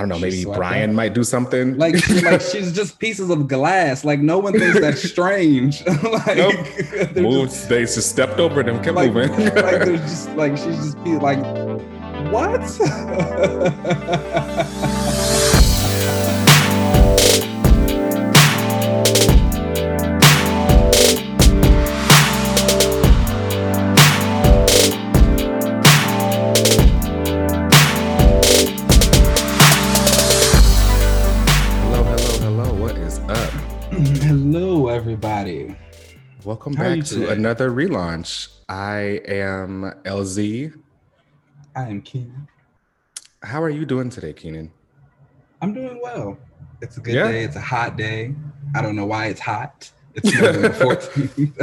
don't know, maybe Brian might do something. Like, like she's just pieces of glass. Like no one thinks that's strange. like, Nope. they're moved, just- they just stepped over them, kept like, moving. like there's just like she's just like, what? Welcome How back to today? another relaunch. I am LZ. I am Keenan. How are you doing today, Keenan? I'm doing well. It's a good Yeah? day. It's a hot day. I don't know why it's hot. It's November 14th.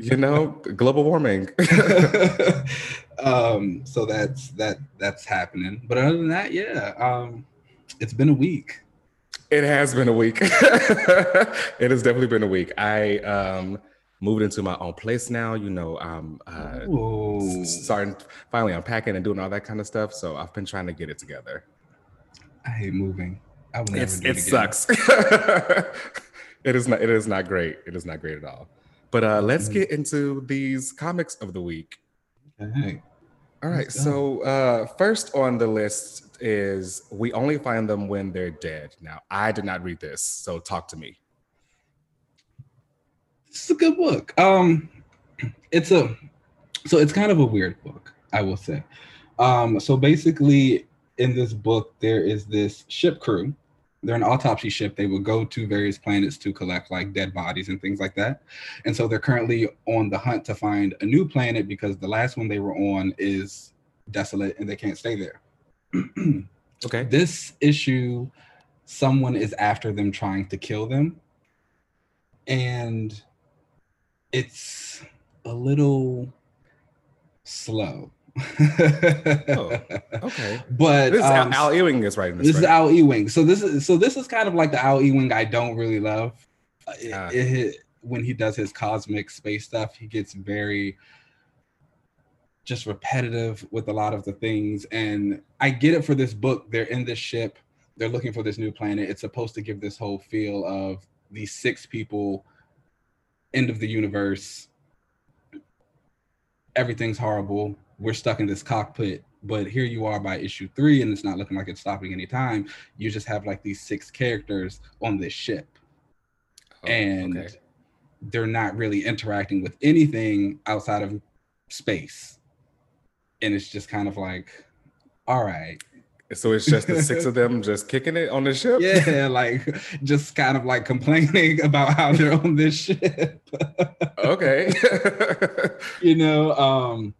you know, global warming. um, so that's that that's happening. But other than that, yeah. Um, it's been a week. It has been a week. it has definitely been a week. I um moved into my own place now. You know, um uh starting finally unpacking and doing all that kind of stuff. So I've been trying to get it together. I hate moving. I would never It's, do it it, sucks. it is not it is not great. It is not great at all. But uh let's Mhm. get into these comics of the week. Okay. All right. So uh, first on the list is we only find them when they're dead. Now I did not read this, so talk to me. This is a good book. Um, it's a so it's kind of a weird book, I will say. Um, so basically, in this book, there is this ship crew. They're an autopsy ship. They will go to various planets to collect like dead bodies and things like that. And so they're currently on the hunt to find a new planet because the last one they were on is desolate and they can't stay there. Okay. this issue someone is after them trying to kill them and it's a little slow Oh, Okay. but This is um, Al, Al Ewing is writing this. this is? Al Ewing. So this is so this is kind of like the Al Ewing I don't really love. Uh, it- Ah. it- when he does his cosmic space stuff, he gets very just repetitive with a lot of the things. And I get it for this book. They're in this ship. They're looking for this new planet. It's supposed to give this whole feel of these six people, end of the universe. Everything's horrible. We're stuck in this cockpit but here you are by issue three and it's not looking like it's stopping anytime you just have like these six characters on this ship Oh, and okay. they're not really interacting with anything outside of space and it's just kind of like all right. So it's just the six of them just kicking it on the ship. yeah like just kind of like complaining about how they're on this ship. Okay. you know um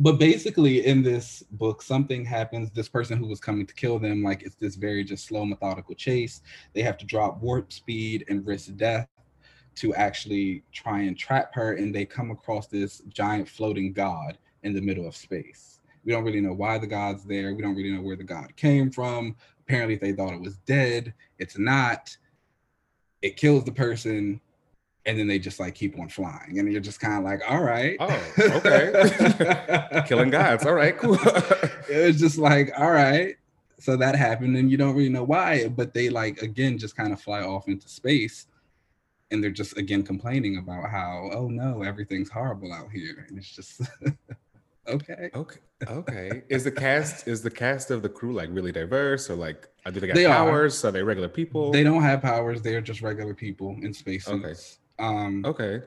but basically in this book something happens. This person who was coming to kill them like it's this very just slow methodical chase. They have to drop warp speed and risk death to actually try and trap her and they come across this giant floating god in the middle of space. We don't really know why the god's there. We don't really know where the god came from. Apparently they thought it was dead. It's not. It kills the person and then they just like keep on flying. And you're just kind of like all right. Oh, okay. Killing gods. All right, cool. it was just like all right. So that happened and you don't really know why but they like again just kind of fly off into space and they're just again complaining about how oh no everything's horrible out here. And it's just okay okay. Okay. Is the cast is the cast of the crew like really diverse or like uh, do they got They are. powers? Are they regular people? they don't have powers they're just regular people in space Okay. um Okay.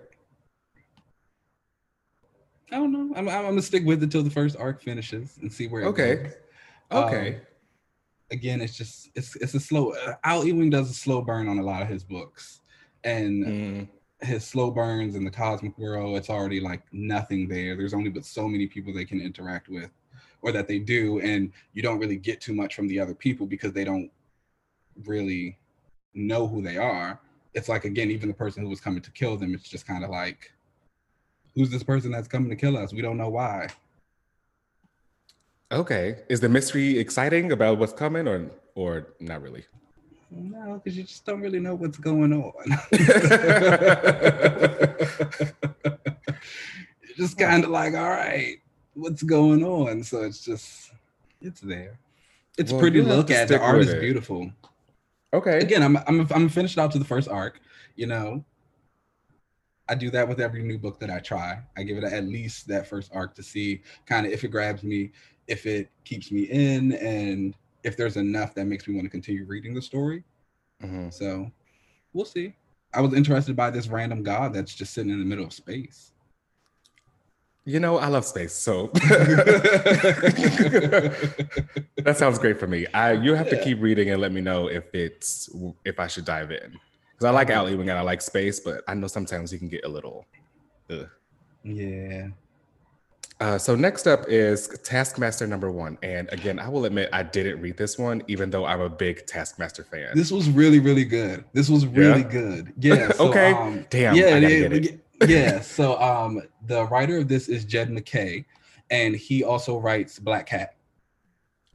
i don't know I'm, I'm gonna stick with it till the first arc finishes and see where it Okay. goes. Okay. Um, again, it's just it's it's a slow. Uh, Al Ewing does a slow burn on a lot of his books, and Mm, his slow burns in the cosmic world. It's already like nothing there. There's only but so many people they can interact with, or that they do, and you don't really get too much from the other people because they don't really know who they are. It's like again, even the person who was coming to kill them. It's just kind of like, who's this person that's coming to kill us? We don't know why. okay. Is the mystery exciting about what's coming or or not really? No, because you just don't really know what's going on. It's just kind of like, all right, what's going on? So it's just, it's there. It's Well, pretty look at. The art is beautiful. Okay. Again, I'm I'm I'm finished out to the first arc. You know, I do that with every new book that I try. I give it at least that first arc to see kind of if it grabs me, if it keeps me in, and if there's enough that makes me want to continue reading the story. Mhm. So we'll see. I was interested by this random god that's just sitting in the middle of space. You know, I love space, so that sounds great for me. I you have to keep reading and let me know if it's if I should dive in because I like. Al Ewing and I like space, but I know sometimes you can get a little. Ugh. yeah. Uh, so next up is Taskmaster number one, and again, I will admit I didn't read this one, even though I'm a big Taskmaster fan. This was really, really good. This was really Yeah? good. Yeah. so, Okay. Um, Damn, yeah, it- it. yeah. So um, the writer of this is Jed MacKay, and he also writes Black Cat.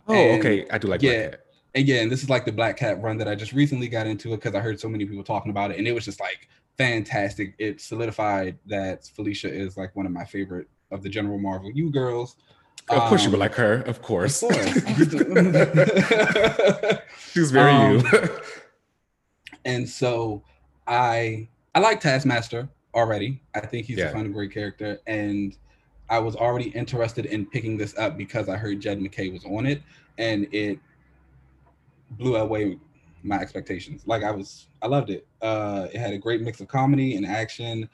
oh, and- okay, I do like yeah. Black Cat. And yeah, and this is like the Black Cat run that I just recently got into it because I heard so many people talking about it, and it was just like fantastic. It solidified that Felicia is like one of my favorite of the General Marvel You girls. Of course, you would Um, like her. Of course. Of course. She's very Um, you. and so I I like Taskmaster already. I think he's Yeah. a fun, great character, and I was already interested in picking this up because I heard Jed MacKay was on it, and it blew away my expectations. Like I was, I loved it. Uh, it had a great mix of comedy and action.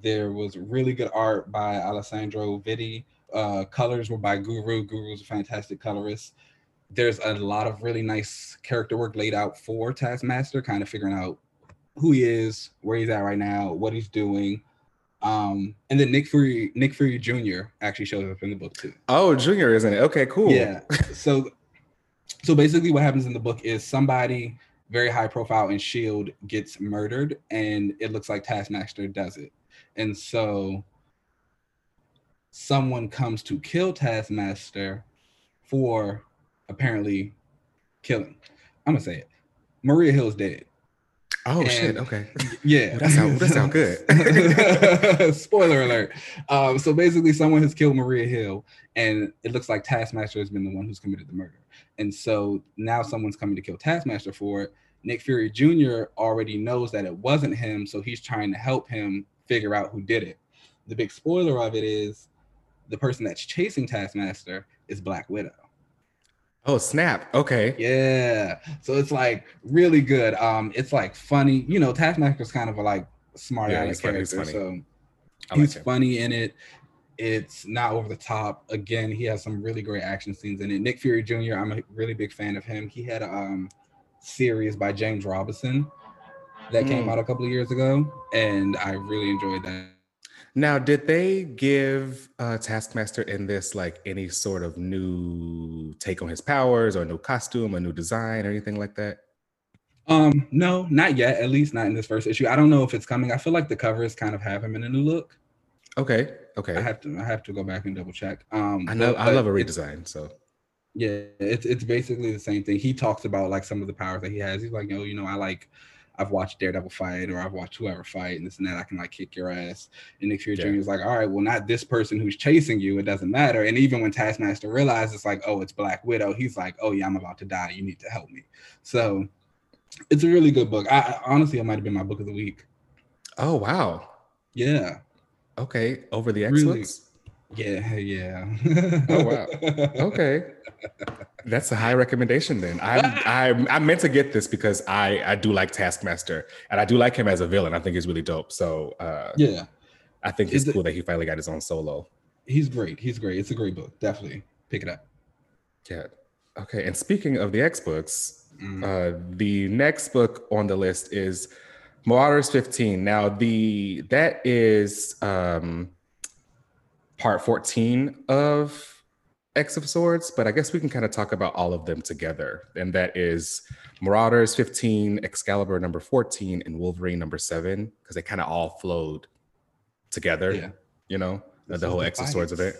There was really good art by Alessandro Vitti. Uh, colors were by Guru. Guru's a fantastic colorist. There's a lot of really nice character work laid out for Taskmaster, kind of figuring out who he is, where he's at right now, what he's doing. Um, and then Nick Fury, Nick Fury Jr. actually shows up in the book too. oh, Junior, isn't it? Okay, cool. Yeah. So so basically what happens in the book is somebody very high profile in Shield gets murdered and it looks like Taskmaster does it. And so someone comes to kill Taskmaster for apparently killing. I'm gonna say it. Maria Hill's dead. Oh shit. Okay. Yeah, that sounds that sound good. Spoiler alert. Um, so basically, someone has killed Maria Hill, and it looks like Taskmaster has been the one who's committed the murder. And so now someone's coming to kill Taskmaster for it. Nick Fury Jr. already knows that it wasn't him, so he's trying to help him figure out who did it. The big spoiler of it is the person that's chasing Taskmaster is Black Widow. Oh snap. Okay. Yeah. So it's like really good. Um, it's like funny. You know, Taskmaster's kind of a like smart Yeah, aleck he's funny, he's character. funny. So I he's funny in it. It's not over the top. Again, he has some really great action scenes in it. Nick Fury Jr. I'm a really big fan of him. He had a um series by James Robinson that came Mm. out a couple of years ago, and I really enjoyed that. Now, did they give uh, Taskmaster in this like any sort of new take on his powers or a new costume, a new design, or anything like that? Um, no, not yet. At least not in this first issue. I don't know if it's coming. I feel like the covers kind of have him in a new look. Okay. Okay. I have to I have to go back and double check. Um I know. but- I love a redesign. So. Yeah, it's it's basically the same thing. He talks about like some of the powers that he has. He's like, yo, you know, I like I've watched Daredevil fight or I've watched whoever fight and this and that. I can like kick your ass. And Nick Fury Yeah. Jr. is like, all right, well, not this person who's chasing you. It doesn't matter. And even when Taskmaster realizes like, oh, it's Black Widow, he's like, oh yeah, I'm about to die. You need to help me. So it's a really good book. I, I honestly, it might have been my book of the week. Oh wow. Yeah, Okay. Over the X Really? Yeah, yeah. Oh, wow. Okay. That's a high recommendation then. I'm I I meant to get this because I I do like Taskmaster and I do like him as a villain. I think he's really dope. So uh yeah. I think it's Is it- cool that he finally got his own solo. He's great. He's great. It's a great book. Definitely pick it up. Yeah. Okay. And speaking of the X books, Mm. uh the next book on the list is Marauders 15. Now the that is um part 14 of X of Swords, but I guess we can kind of talk about all of them together. And that is Marauders 15, Excalibur number 14, and Wolverine number seven, because they kind of all flowed together, yeah. you know, This the whole X of Swords event.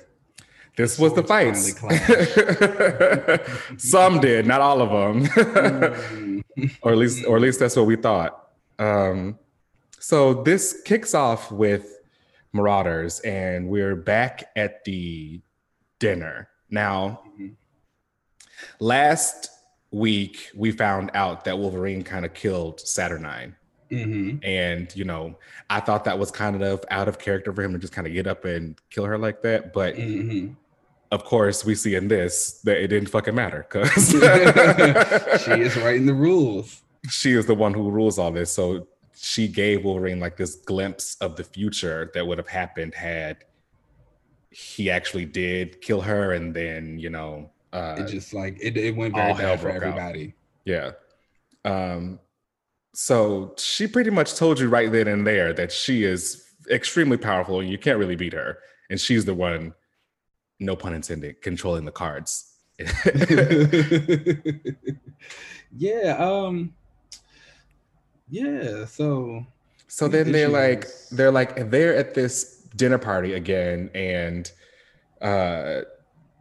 This The was the fights. Some did, not all of them. Mm. or at least or at least that's what we thought um so this kicks off with marauders and we're back at the dinner now Mhm. Last week, we found out that Wolverine kind of killed Saturnine. Mm-hmm. And, you know, I thought that was kind of out of character for him to just kind of get up and kill her like that. But Mm-hmm. of course, we see in this that it didn't fucking matter because she is writing the rules. she is the one who rules all this. So she gave Wolverine like this glimpse of the future that would have happened had he actually did kill her and then, you know, uh, It just like it, it went very bad for broke out. everybody. Yeah. Um, so she pretty much told you right then and there that she is extremely powerful and you can't really beat her. And she's the one, no pun intended, controlling the cards. yeah, um yeah, so so then they're like, they're like, they're at this dinner party again, and uh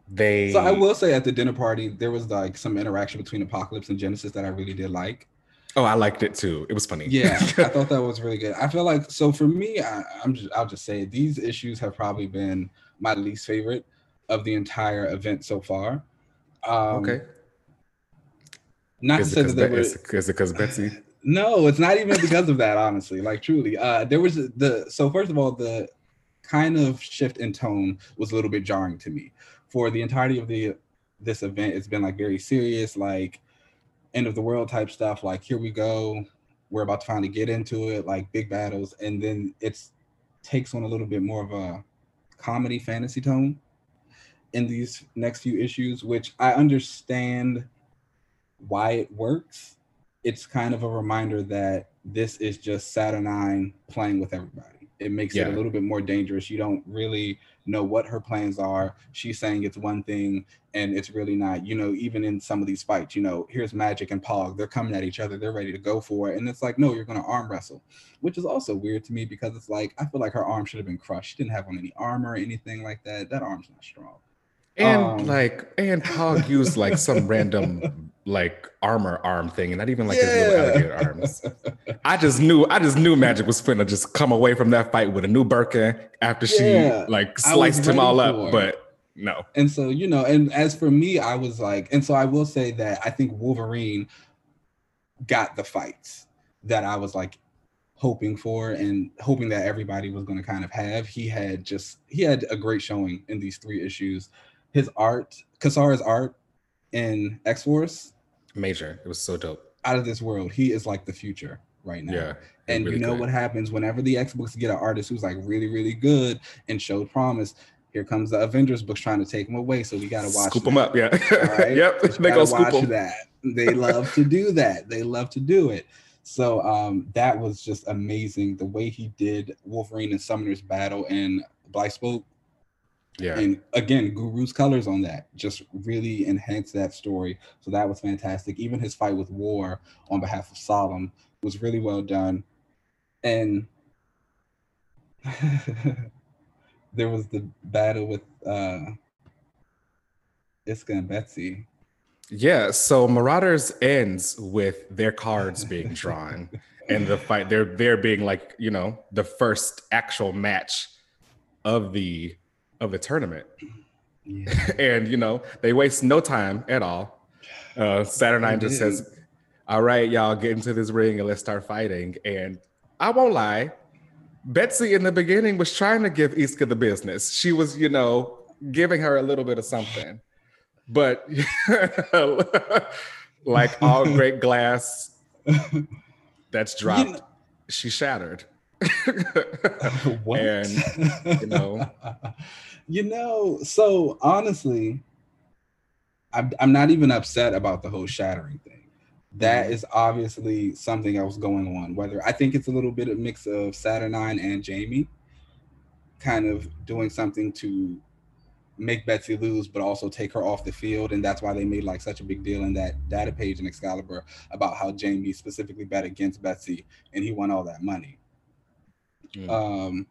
they so I will say at the dinner party there was like some interaction between Apocalypse and Genesis that I really did like. oh, I liked it too. It was funny. Yeah, I thought that was really good. I feel like so for me, I, I'm just I'll just say these issues have probably been my least favorite of the entire event so far. Um, okay. Not to Is it say because that they were, is it because Betsy? no, it's not even because of that. Honestly, like truly, uh, there was the so first of all the kind of shift in tone was a little bit jarring to me. For the entirety of the this event, it's been like very serious, like end of the world type stuff. Like here we go, we're about to finally get into it, like big battles, and then it's takes on a little bit more of a comedy fantasy tone in these next few issues, which I understand why it works. It's kind of a reminder that this is just Saturnine playing with everybody. It makes it a little bit more dangerous. You don't really know what her plans are. She's saying it's one thing and it's really not. You know, even in some of these fights, you know, here's Magik and Pogg. They're coming at each other. They're ready to go for it. And it's like, no, you're going to arm wrestle, which is also weird to me because it's like, I feel like her arm should have been crushed. She didn't have on any armor or anything like that. That arm's not strong. And Um, like, and Pogg used like some random like armor arm thing, and not even like his little alligator arms. I just knew, I just knew Magik was finna just come away from that fight with a new Birkin after she Yeah, like I was sliced him all up. it. But no, And so, you know, and as for me, I was like, and so I will say that I think Wolverine got the fights that I was like hoping for and hoping that everybody was going to kind of have. He had just, he had a great showing in these three issues. His art, Cassara's art in X Force, major. It was so dope. out of this world. He is like the future right now. Yeah. And really you know good. what happens whenever the X books get an artist who's like really, really good and showed promise. Here comes the Avengers books trying to take him away. So we gotta watch. Scoop them up. Yeah. right? yep. You They go scoop watch them. that. They love to do that. They love to do it. So um, that was just amazing. The way he did Wolverine and Summoner's battle and Black spoke. Yeah. And again, Guru's colors on that just really enhanced that story. So that was fantastic. Even his fight with War on behalf of Solem was really well done. And there was the battle with uh Iska and Betsy. Yeah, so Marauders ends with their cards being drawn and the fight they're they're being like, you know, the first actual match of the of the tournament. Yeah. And you know, they waste no time at all. Uh Saturnine just says, All right, y'all get into this ring and let's start fighting. And I won't lie, Betsy in the beginning was trying to give Iska the business. She was, you know, giving her a little bit of something. But like all great glass that's dropped, know- she shattered. what? And, you know. you know, so honestly, I'm, I'm not even upset about the whole shattering thing. That Mhm. obviously something else going on. Whether I think it's a little bit of mix of Saturnine and Jamie kind of doing something to make Betsy lose, but also take her off the field. And that's why they made like such a big deal in that data page in Excalibur about how Jamie specifically bet against Betsy and he won all that money. Mm. Um,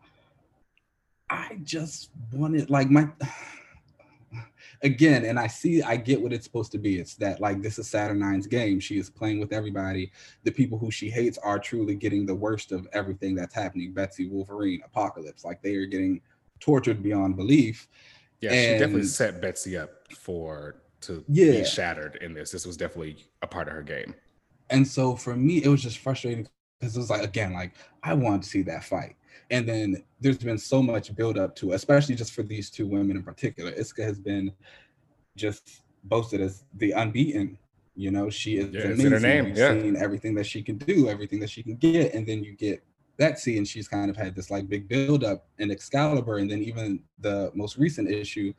I just wanted like my again, and I see I get what it's supposed to be. It's that like this is Saturnine's game. She is playing with everybody. The people who she hates are truly getting the worst of everything that's happening. Betsy, Wolverine, Apocalypse, like they are getting tortured beyond belief. Yeah, she definitely set Betsy up for to Yeah. be shattered in this. This was definitely a part of her game. And so for me, it was just frustrating because it was like again, like I wanted to see that fight. And then there's been so much build up to, it, especially just for these two women in particular. Iska has been just boasted as the unbeaten. You know, she is Yeah, amazing. in her name, yeah. seen everything that she can do, everything that she can get, and then you get Betsy, and she's kind of had this like big build up in Excalibur, and then even the most recent issue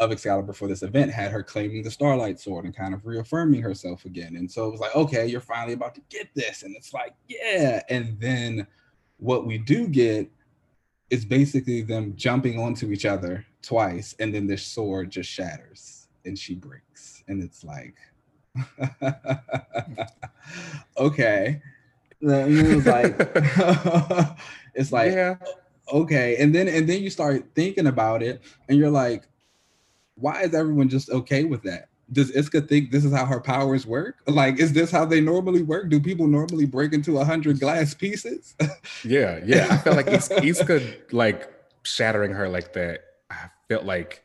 of Excalibur for this event had her claiming the Starlight Sword and kind of reaffirming herself again. And so it was like, okay, you're finally about to get this. And it's like, yeah. And then what we do get is basically them jumping onto each other twice, and then their sword just shatters and she breaks. And it's like, okay. And it was like, it's like, yeah, okay and then and then you start thinking about it and you're like why is everyone just okay with that? Does iska think this is how her powers work? Like is this how they normally work? Do people normally break into a hundred glass pieces? Yeah, yeah. I felt like Is- Iska like shattering her like that. I felt like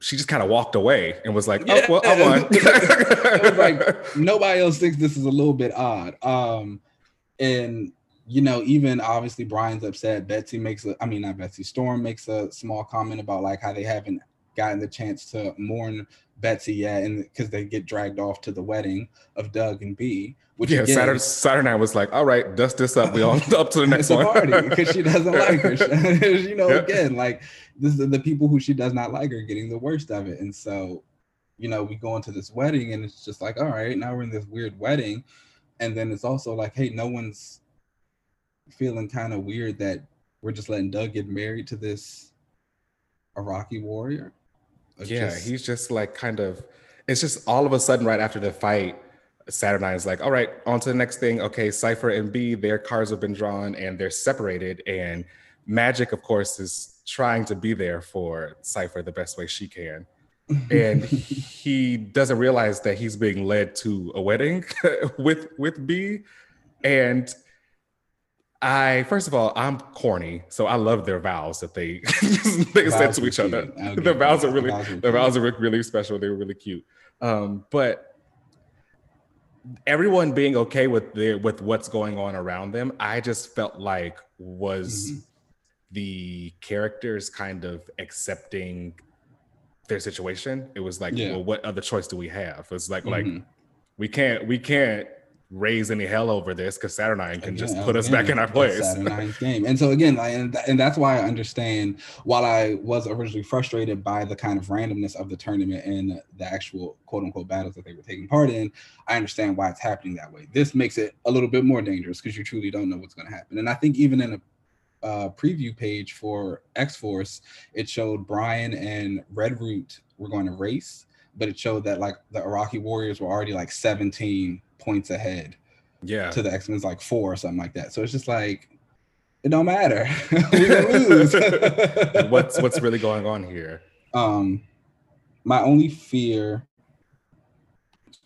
she just kind of walked away and was like, "Oh well, I won." It was like nobody else thinks this is a little bit odd. Um and you know even obviously brian's upset. Betsy makes a i mean not betsy storm makes a small comment about like how they haven't gotten the chance to mourn betsy yet and because they get dragged off to the wedding of doug and Bei which yeah, again, Saturday, Saturnine was like, "All right, dust this up. We all up to the next one." party because she doesn't like her. you know, Yeah. again, like this is the people who she does not like are getting the worst of it. And so, you know, we go into this wedding and it's just like, all right, now we're in this weird wedding. And then it's also like, hey, no one's feeling kind of weird that we're just letting Doug get married to this Arakkii warrior. Yeah, just- he's just like kind of. It's just all of a sudden right after the fight, Saturnine is like, all right, on to the next thing. Okay, Cipher and Bei, their cards have been drawn and they're separated. And Magik, of course, is trying to be there for Cipher the best way she can. And he doesn't realize that he's being led to a wedding with with Bei. And I first of all, I'm corny, so I love their vows that they they said to each other. cute. I'll The give vows are really the vows are really special. They were really cute. Um, but everyone being okay with their with what's going on around them, I just felt like was Mhm. the characters kind of accepting their situation. It was like, Yeah. well, what other choice do we have? It's like like Mhm. we can't we can't raise any hell over this because Saturnine can just Again, put us back in our place. Game. And so again, like, and, and that's why I understand. While I was originally frustrated by the kind of randomness of the tournament and the actual quote unquote battles that they were taking part in, I understand why it's happening that way. This makes it a little bit more dangerous because you truly don't know what's going to happen. And I think even in a uh, preview page for X Force, it showed Brian and Red Root were going to race, but it showed that like the Arakkii Warriors were already like 17 points ahead Yeah. to the X Men's like four or something like that. So it's just like it don't matter. we lose. what's what's really going on here? um my only fear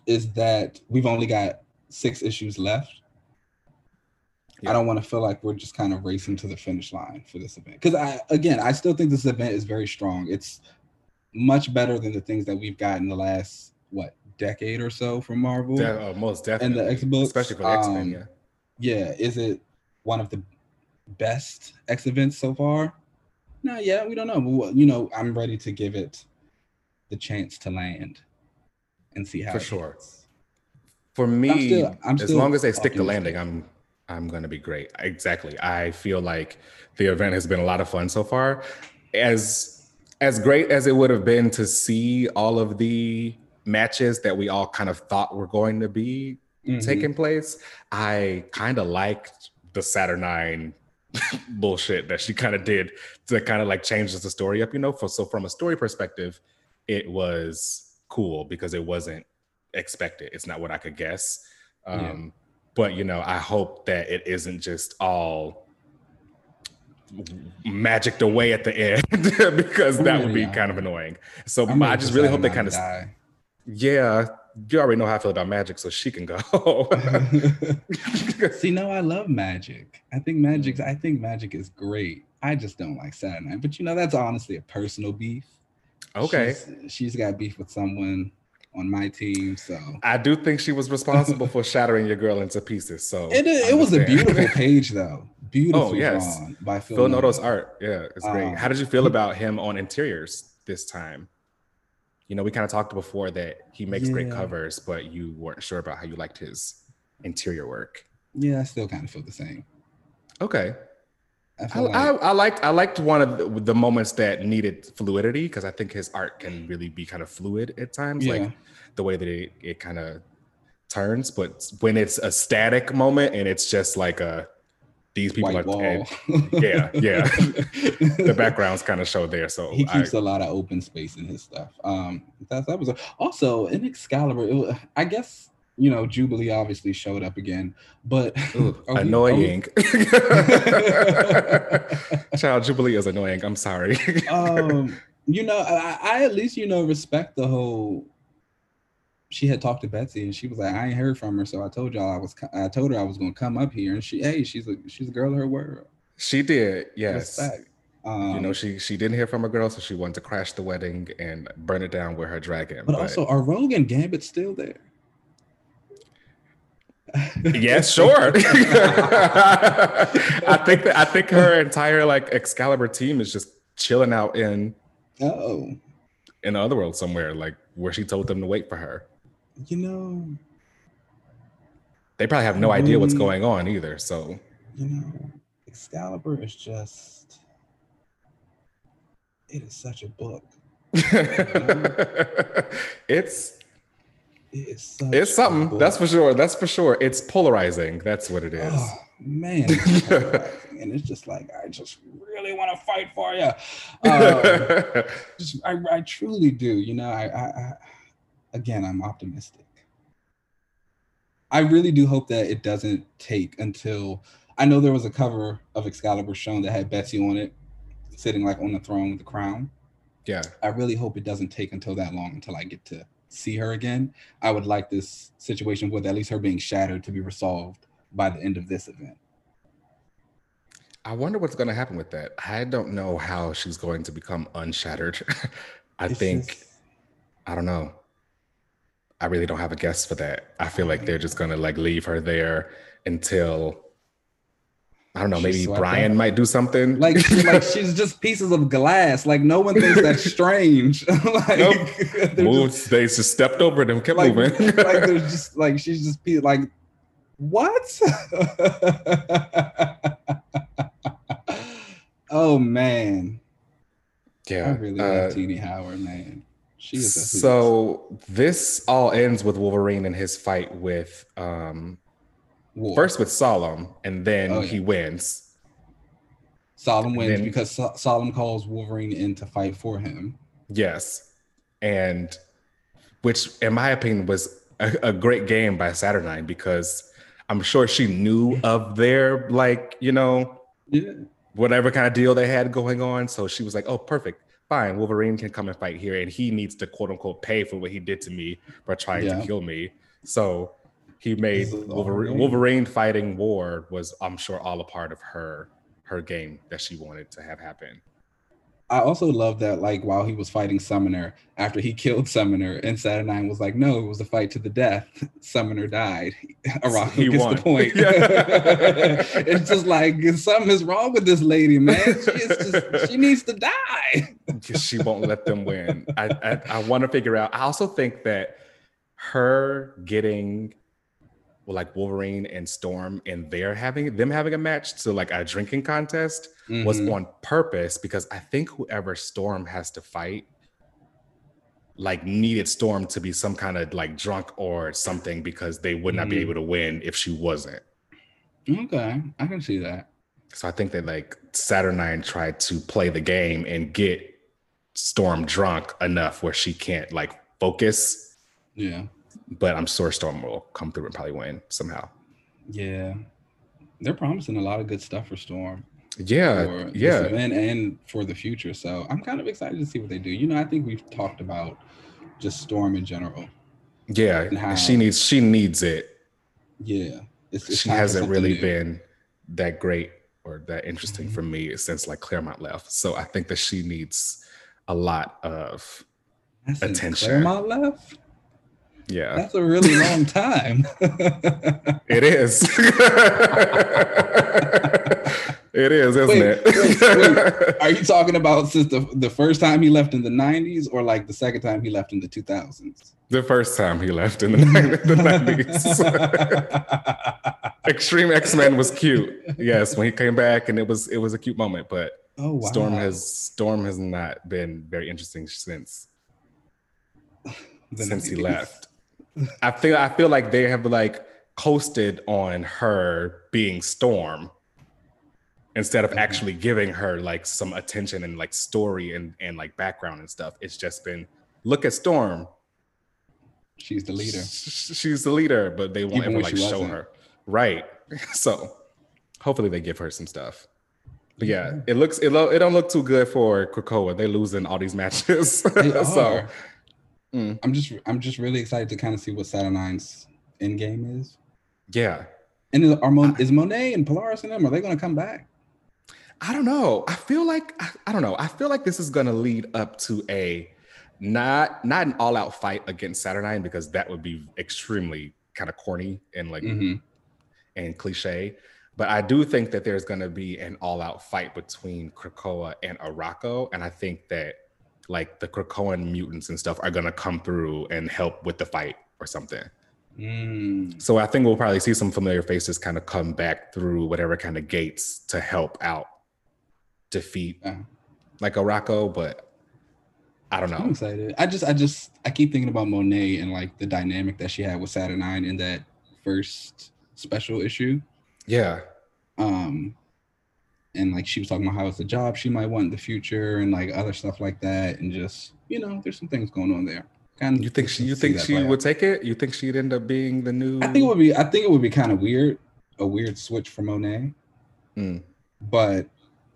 is that we've only got six issues left. Yeah. I don't want to feel like we're just kind of racing to the finish line for this event. Because I again I still think this event is very strong. It's much better than the things that we've got in the last what decade or so from Marvel. De- uh, most And the X books, especially for X Men. um, Yeah. yeah, is it one of the best X events so far? No, yeah, we don't know. But, you know, I'm ready to give it the chance to land and see how For sure. For me, still- I'm as long as they stick the optimistic. landing, I'm I'm gonna be great. Exactly. I feel like the event has been a lot of fun so far. As as great as it would have been to see all of the matches that we all kind of thought were going to be Mhm. taking place, I kind of liked the Saturnine bullshit that she kind of did to kind of like change the story up, you know. For so from a story perspective, it was cool because it wasn't expected. It's not what I could guess. Um, Yeah. But you know, I hope that it isn't just all magicked away at the end because that would be Yeah. kind of annoying. So I'm I just really hope they kind to of die. Yeah. You already know how I feel about Magik, so she can go. See, no, I love Magik. I think Magik. I think Magik is great. I just don't like Saturnine. But you know, that's honestly a personal beef. Okay. She's, she's got beef with someone on my team, so I do think she was responsible for shattering your girl into pieces. So it, it was a beautiful page though. Beautiful Oh, yes. drawn by Phil, Phil Noto's art. Yeah, it's great. Um, How did you feel about him on interiors this time? You know, we kind of talked before that he makes great covers, but you weren't sure about how you liked his interior work. Yeah, I still kind of feel the same. Okay. I I, feel I, I liked I liked one of the, the moments that needed fluidity because I think his art can really be kind of fluid at times, yeah, like the way that it, it kind of turns. But when it's a static moment and it's just like a these people white are and yeah, yeah. the backgrounds kind of show there. So he keeps a lot of open space in his stuff. Um, that that was a, also in Excalibur. Was, I guess you know Jubilee obviously showed up again, but Ooh, are we- annoying. Child Jubilee is annoying. I'm sorry. um, you know, I, I at least you know respect the whole. She had talked to Betsy and she was like, I ain't heard from her, so I told y'all I was, I told her I was going to come up here, and she, hey, she's a she's a girl of her world. she did, yes. Um, you know, she she didn't hear from a girl, so she wanted to crash the wedding and burn it down with her dragon. but also, are Rogue and Gambit still there? yes, sure. I think that I think her entire like Excalibur team is just chilling out in Oh, in the other world somewhere, like where she told them to wait for her. You know, They probably have no idea what's going on either. So you know, Excalibur is just. It is such a book. it's It is such it's a something. That's for sure. That's for sure. It's polarizing. That's what it is. Oh man, it's and it's just like I just really want to fight for you. Um, just, I, I truly do. You know, I, I, I again, I'm optimistic. I really do hope that it doesn't take until I know there was a cover of Excalibur shown that had Betsy on it, sitting like on the throne with the crown. yeah. I really hope it doesn't take until that long until I get to see her again. I would like this situation with at least her being shattered to be resolved by the end of this event. I wonder what's going to happen with that. I don't know how she's going to become unshattered. I It's think just- I don't know. I really don't have a guess for that. I feel like they're just going to like leave her there until I don't know. She's Maybe Brian might do something. like like she's just pieces of glass. Like no one thinks that's strange. like Nope. moved. just, they just stepped over them, kept like, moving. like there's just like she's just like what? oh man, Yeah. I really uh, love Tini Howard, man. She is so this all ends with Wolverine and his fight with um War. first with Solem, and then Oh, yeah. he wins. Solem wins then- because so- Solem calls Wolverine in to fight for him. Yes. And which, in my opinion, was a, a great game by Saturnine because I'm sure she knew of their, like, you know, Yeah. whatever kind of deal they had going on. So she was like, oh, perfect. Fine. Wolverine can come and fight here. And he needs to, quote unquote, pay for what he did to me by trying Yeah. to kill me. So he made This is all Wolverine. Wolverine fighting War was, I'm sure, all a part of her her game that she wanted to have happen. I also love that, like, while he was fighting Summoner, after he killed Summoner, and Saturnine was like, no, it was a fight to the death. Summoner died. Arakko He gets won. the point. It's just like, something is wrong with this lady, man. She, is just, she needs to die. she won't let them win. I I, I want to figure out. I also think that her getting like Wolverine and Storm and they're having them having a match to like a drinking contest was Mhm. on purpose because I think whoever Storm has to fight like needed Storm to be some kind of like drunk or something because they would not be Mhm. able to win if she wasn't. Okay, I can see that. So I think that like Saturnine tried to play the game and get Storm drunk enough where she can't like focus. Yeah. But I'm sure Storm will come through and probably win somehow. Yeah. They're promising a lot of good stuff for Storm. Yeah, for this yeah, event and for the future. So I'm kind of excited to see what they do. You know, I think we've talked about just Storm in general. yeah. And how- She needs she needs it. Yeah, it's, it's she hasn't really new. been that great or that interesting Mhm. for me since like Claremont left. So I think that she needs a lot of Attention. Claremont left. Yeah. That's a really long time. It is. it is, isn't Wait, it? wait, wait. Are you talking about since the, the first time he left in the 90s or like the second time he left in the 2000s? the first time he left in the, the 90s. Extreme X-Men was cute. Yes, when he came back and it was it was a cute moment, but oh, wow. Storm has Storm has not been very interesting since since he left. I feel I feel like they have like coasted on her being Storm instead of Mhm. actually giving her like some attention and like story and and like background and stuff. It's just been look at Storm. She's the leader. She's the leader, but they won't Even ever like show her. Right. So hopefully they give her some stuff. But yeah, it looks it, lo- it don't look too good for Krakoa. They're losing all these matches. They so. Mm, I'm just I'm just really excited to kind of see what Saturnines end game is. yeah. And is, are Mon- is Monet and Polaris and them, are they gonna come back? I don't know. I feel like I, I don't know. I feel like this is gonna lead up to a not not an all out fight against Saturnine because that would be extremely kind of corny and like Mhm. and cliche. But I do think that there's gonna be an all out fight between Krakoa and Arakko, and I think that like the Krakoan mutants and stuff are gonna come through and help with the fight or something. Mm. So I think we'll probably see some familiar faces kind of come back through whatever kind of gates to help out defeat Yeah. like Arakko, but I don't know. I'm excited. I just I just I keep thinking about Monet and like the dynamic that she had with Saturnine in that first special issue. Yeah. Um and like she was talking about how it's a job she might want in the future and like other stuff like that and just you know there's some things going on there. Kind You think she you think she would take it? You think she'd end up being the new I think it would be I think it would be kind of weird, a weird switch for Monet. Mm, But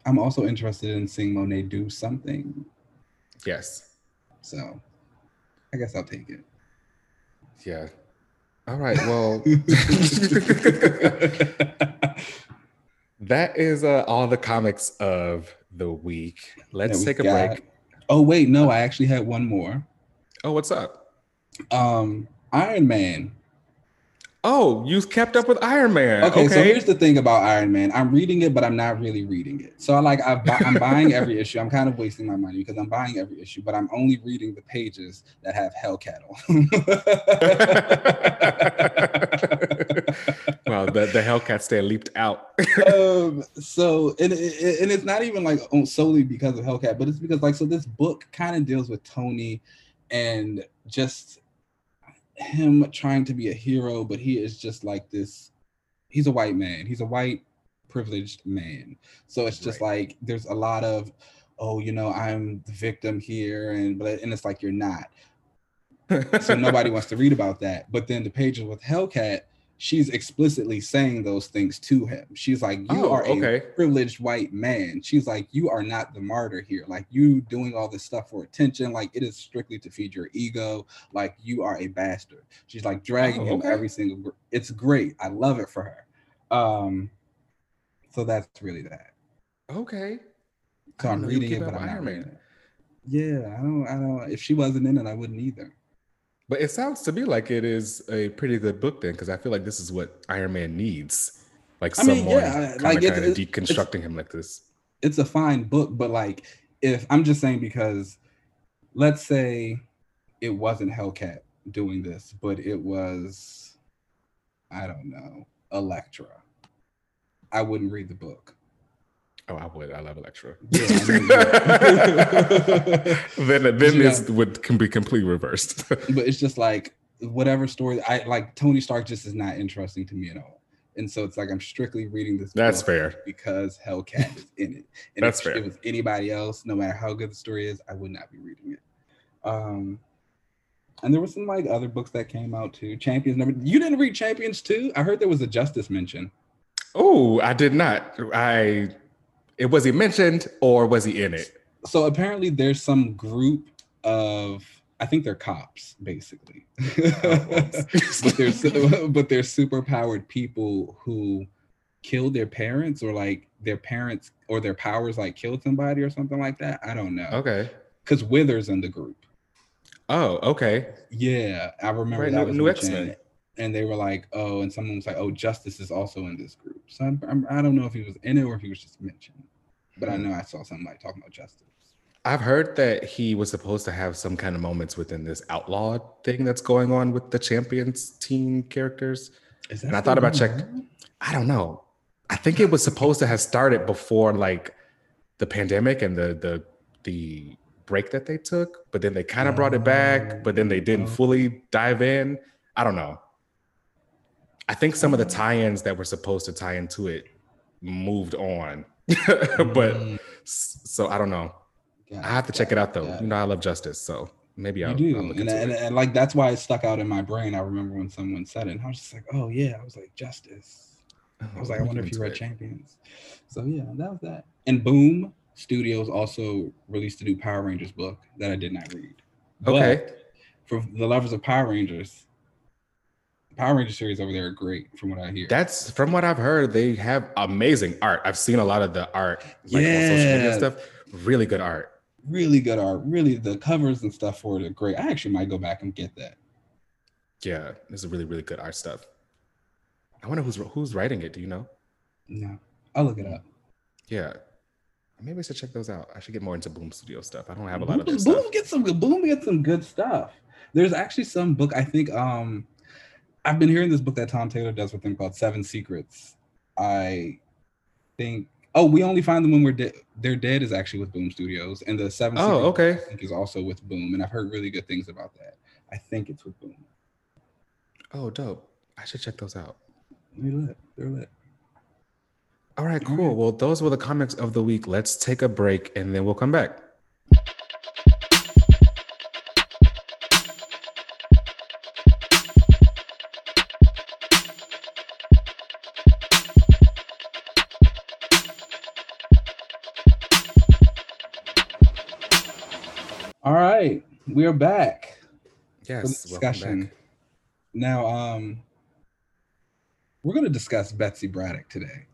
I'm also interested in seeing Monet do something. yes. So I guess I'll take it. Yeah. All right. Well, that is uh, all the comics of the week. Let's take a got- break. oh wait, no, I actually had one more. Oh, what's up? Um, Iron Man. Oh, you kept up with Iron Man. Okay, Okay. so here's the thing about Iron Man. I'm reading it, but I'm not really reading it. So I like I I'm buying every issue. I'm kind of wasting my money because I'm buying every issue, but I'm only reading the pages that have Hellcat well, the, the Hellcat stand leaped out. um, so and, it- and it's not even like solely because of Hellcat, but it's because like so this book kind of deals with Tony and just him trying to be a hero, but he is just like this. He's a white man. He's a white privileged man. So it's just like there's a lot of, oh, you know, I'm the victim here, and but and it's like you're not. So nobody wants to read about that. But then the pages with Hellcat, she's explicitly saying those things to him. She's like, you Oh, are a privileged white man. She's like, you are not the martyr here. Like you doing all this stuff for attention. Like it is strictly to feed your ego. Like you are a bastard. She's like dragging Oh, him every single. gr- It's great. I love it for her. Um, so that's really that. okay. So I'm didn't know you reading it, but I'm not reading it. Yeah, I don't. I don't. If she wasn't in it, I wouldn't either. But it sounds to me like it is a pretty good book then, because I feel like this is what Iron Man needs. Like I mean, someone yeah, kind like, kind of deconstructing him like this. it's a fine book, but like if I'm just saying because let's say it wasn't Hellcat doing this, but it was I don't know, Elektra. I wouldn't read the book. Oh, I would. I love Elektra. Yeah, I then then this would can be completely reversed. But it's just like whatever story I like Tony Stark just is not interesting to me at all. And so it's like I'm strictly reading this That's fair. because Hellcat is in it. And That's if fair. it was anybody else, no matter how good the story is, I would not be reading it. Um, and there were some like other books that came out too. Champions number. You didn't read Champions too? I heard there was a Justice mention. Oh, I did not. I it was he mentioned or was he in it? So apparently there's some group of I think they're cops basically. Oh, but they're but they're super powered people who killed their parents or like their parents or their powers like killed somebody or something like that. I don't know. Okay. because Wither's in the group. Oh, okay. Yeah, I remember Right, that new- was new X-Men. And they were like, "Oh," and someone was like, "Oh, Justice is also in this group." So I'm, I'm, I don't know if he was in it or if he was just mentioned, but I Hmm. know I saw somebody talking about Justice. I've heard that he was supposed to have some kind of moments within this outlaw thing that's going on with the champions team characters. Is And I thought about check- I don't know. I think it was supposed to have started before like the pandemic and the the the break that they took, but then they kind of brought it back, but then they didn't Oh. fully dive in. I don't know. I think some of the tie-ins that were supposed to tie into it moved on. but Mm, so I don't know. I have to check it out though. You know, I love justice, so maybe I'll, You do, I'll look and, and, and like that's why it stuck out in my brain. I remember when someone said it, and I was just like, "Oh yeah," I was like, "Justice." I was like, I wonder if you read it. Champions. So yeah, that was that. And Boom Studios also released a new Power Rangers book that I did not read. Okay. But for the lovers of Power Rangers, Power Ranger series over there are great from what I hear. That's from what I've heard. They have amazing art. I've seen a lot of the art, like on social media Yeah. stuff. Really good art. really good art. Really, the covers and stuff for it are great. I actually might go back and get that. Yeah, this is really really good art stuff. I wonder who's who's writing it. Do you know? No, I'll look it up. Yeah, maybe I should check those out. I should get more into Boom Studio stuff. I don't have a lot of Boom, their Boom stuff. gets some. Boom gets some good stuff. There's actually some book I think. Um, I've been hearing this book that Tom Taylor does with them called Seven Secrets. I think. Oh, we only find them when we're dead. They're dead is actually with Boom Studios, and the Seven. Oh, Secrets, okay. I think is also with Boom, and I've heard really good things about that. I think it's with Boom. Oh, dope. I should check those out. They're lit. They're lit. All right, cool. right. Well, those were the comics of the week. Let's take a break and then we'll come back. Right, we are back. Yes, discussion. back. Now, um, we're going to discuss Betsy Braddock today.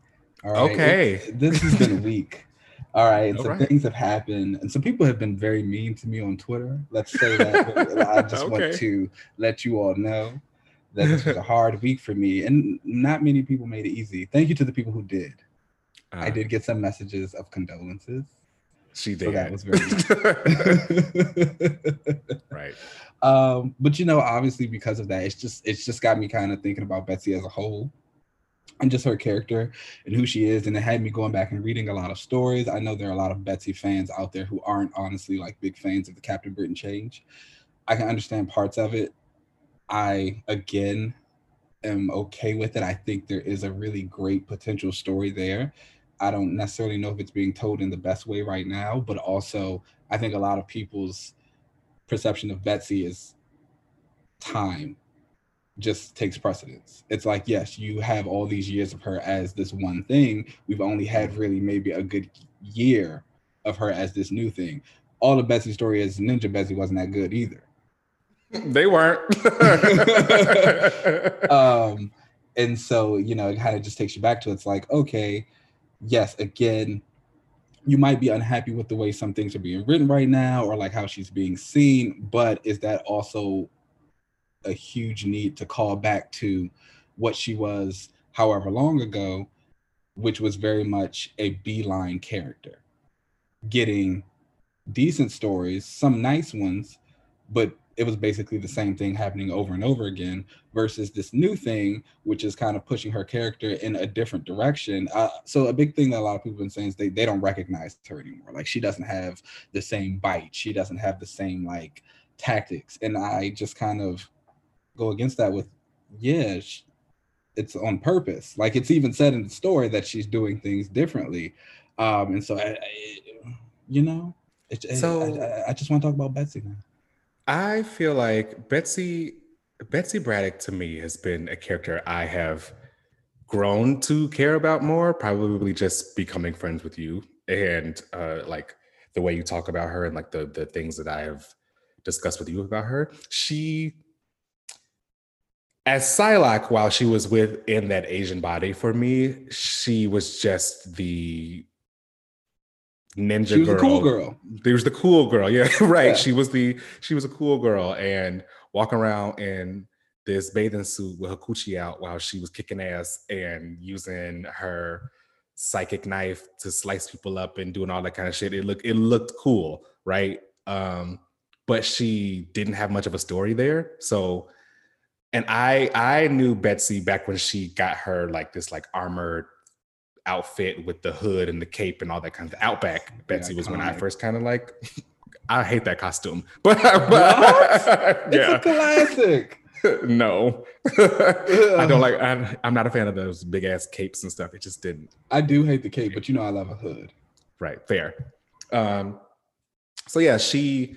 All right. Okay. This has been a week. All right. And All some right. things have happened, and some people have been very mean to me on Twitter. Let's say that. I just want to let you all know that this was a hard week for me, and not many people made it easy. Thank you to the people who did. I Uh, did get some messages of condolences. She So did. that was very right. um but you know obviously because of that it's just it's just got me kind of thinking about betsy as a whole and just her character and who she is. And it had me going back and reading a lot of stories. I know there are a lot of betsy fans out there who aren't honestly like big fans of the captain britain change. I can understand parts of it. I again am okay with it. I think there is a really great potential story there i don't necessarily know if it's being told in the best way right now but also i think a lot of people's perception of Betsy is time just takes precedence. It's like, yes, you have all these years of her as this one thing. We've only had really maybe a good year of her as this new thing. All of Betsy's story is Ninja Betsy wasn't that good either. They weren't. um, and so you know, it kind of just takes you back to it's like, okay, yes, again, you might be unhappy with the way some things are being written right now, or like how she's being seen, but is that also a huge need to call back to what she was however long ago, which was very much a beeline character, getting decent stories, some nice ones, but it was basically the same thing happening over and over again versus this new thing which is kind of pushing her character in a different direction. Uh, so a big thing that a lot of people have been saying is they, they don't recognize her anymore. Like she doesn't have the same bite. She doesn't have the same like tactics. And i just kind of go against that with yeah sh- it's on purpose. Like it's even said in the story that she's doing things differently. Um and so i, I you know it- So- I, I- I just want to talk about betsy now I feel like Betsy Betsy Braddock to me has been a character I have grown to care about more, probably just becoming friends with you and uh like the way you talk about her and like the the things that I have discussed with you about her. She as Psylocke, while she was within that Asian body for me, she was just the ninja she was girl. a cool girl. There was the cool girl. Yeah, right. Yeah. She was the she was a cool girl and walking around in this bathing suit with her coochie out while she was kicking ass and using her psychic knife to slice people up and doing all that kind of shit. It looked it looked cool, right? Um, but she didn't have much of a story there. So and I I knew Betsy back when she got her like this like armored outfit with the hood and the cape and all that kind of Outback. Betsy was when I first kind of like I hate that costume. But, but It's yeah. a classic. no. I don't like I'm, I'm not a fan of those big ass capes and stuff. It just didn't I do hate the cape, but you know I love a hood. right fair um so yeah she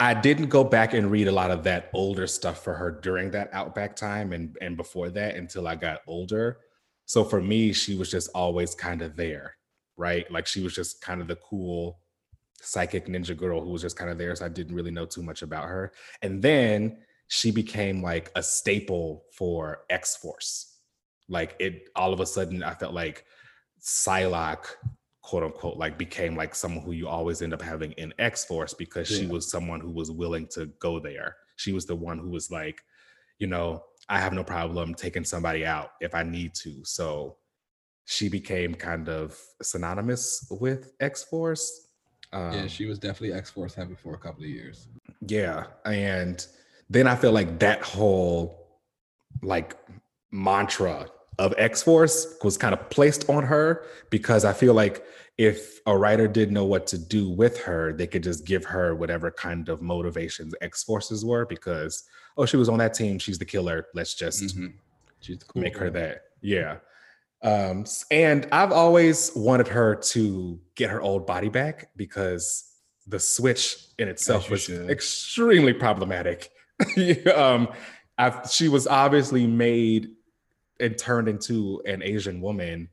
i didn't go back and read a lot of that older stuff for her during that outback time and and before that until i got older so for me she was just always kind of there right? Like she was just kind of the cool psychic ninja girl who was just kind of there so i didn't really know too much about her. And then she became like a staple for x-force. Like it all of a sudden i felt like Psylocke, quote unquote, like became like someone who you always end up having in X Force because she was someone who was willing to go there. She was the one who was like, you know, I have no problem taking somebody out if I need to. So she became kind of synonymous with X Force. Um, yeah, she was definitely X Force heavy for a couple of years. yeah. And then I feel like that whole like mantra of X Force was kind of placed on her because I feel like if a writer didn't know what to do with her, they could just give her whatever kind of motivations X Forces were because, oh, she was on that team. She's the killer. Let's just Mhm. She's the cool make her that. Yeah. Um, and I've always wanted her to get her old body back because the switch in itself was should. extremely problematic. um, I've, she was obviously made and turned into an Asian woman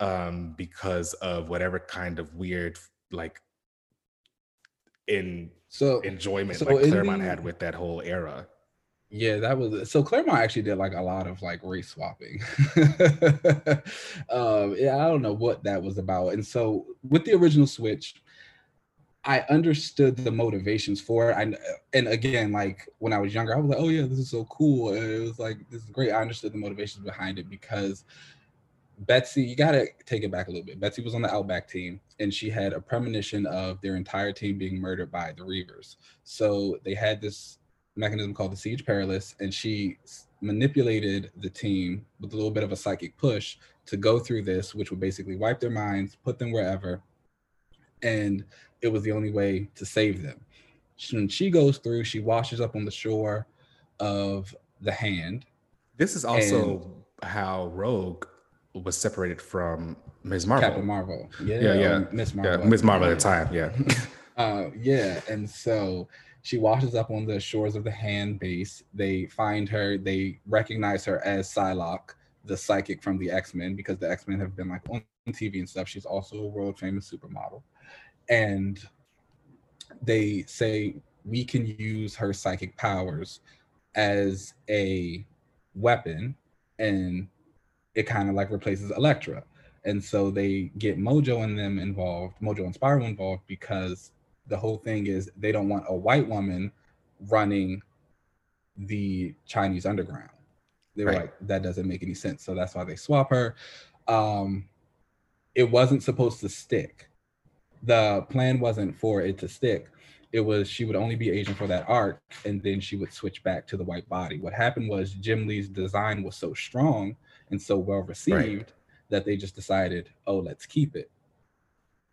um, because of whatever kind of weird like in So enjoyment So like Claremont the- had with that whole era. Yeah, that was so Claremont actually did like a lot of like race swapping. um, yeah, I don't know what that was about. And so with the original Switch, I understood the motivations for it. I, and again, like when I was younger, I was like, oh yeah, this is so cool. And it was like, this is great. I understood the motivations behind it because Betsy, you gotta take it back a little bit. Betsy was on the Outback team and she had a premonition of their entire team being murdered by the Reavers. So they had this mechanism called the Siege Perilous, and she manipulated the team with a little bit of a psychic push to go through this, which would basically wipe their minds, put them wherever, and it was the only way to save them. When she goes through, she washes up on the shore of the hand. This is also how Rogue was separated from Ms. Marvel. Captain Marvel. Yeah, Yeah, yeah, Miss yeah, Marvel. Ms. Marvel at the time. Yeah. uh, yeah, and so she washes up on the shores of the hand base. They find her, they recognize her as Psylocke, the psychic from the X-Men, because the X-Men have been like on TV and stuff. She's also a world famous supermodel. And they say we can use her psychic powers as a weapon and it kind of like replaces Elektra. And so they get Mojo and them involved, Mojo and Spiral involved, because the whole thing is they don't want a white woman running the Chinese underground. They were Right. like, that doesn't make any sense. So that's why they swap her. Um, it wasn't supposed to stick. The plan wasn't for it to stick. It was she would only be Asian for that arc, and then she would switch back to the white body. What happened was Jim Lee's design was so strong and so well received that they just decided, oh, let's keep it.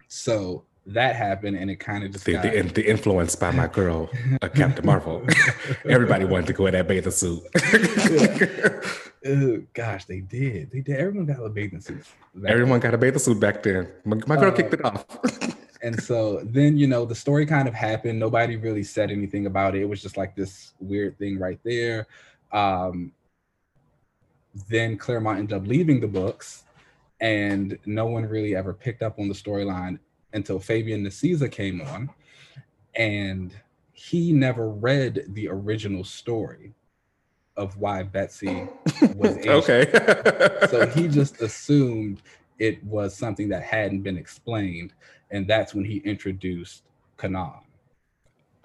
So that happened, and it kind of just the, got, the, the influence by my girl, uh, Captain Marvel. Everybody wanted to go in that bathing suit. Ugh, gosh, they did. They did. Everyone got a bathing suit. Everyone got a bathing suit back then. My, my girl Uh, kicked it off. And so then, you know, the story kind of happened. Nobody really said anything about it. It was just like this weird thing right there. Um, then Claremont ended up leaving the books, and no one really ever picked up on the storyline until Fabian Nicieza came on. And he never read the original story of why Betsy was okay. so he just assumed it was something that hadn't been explained, and that's when he introduced Kwannon.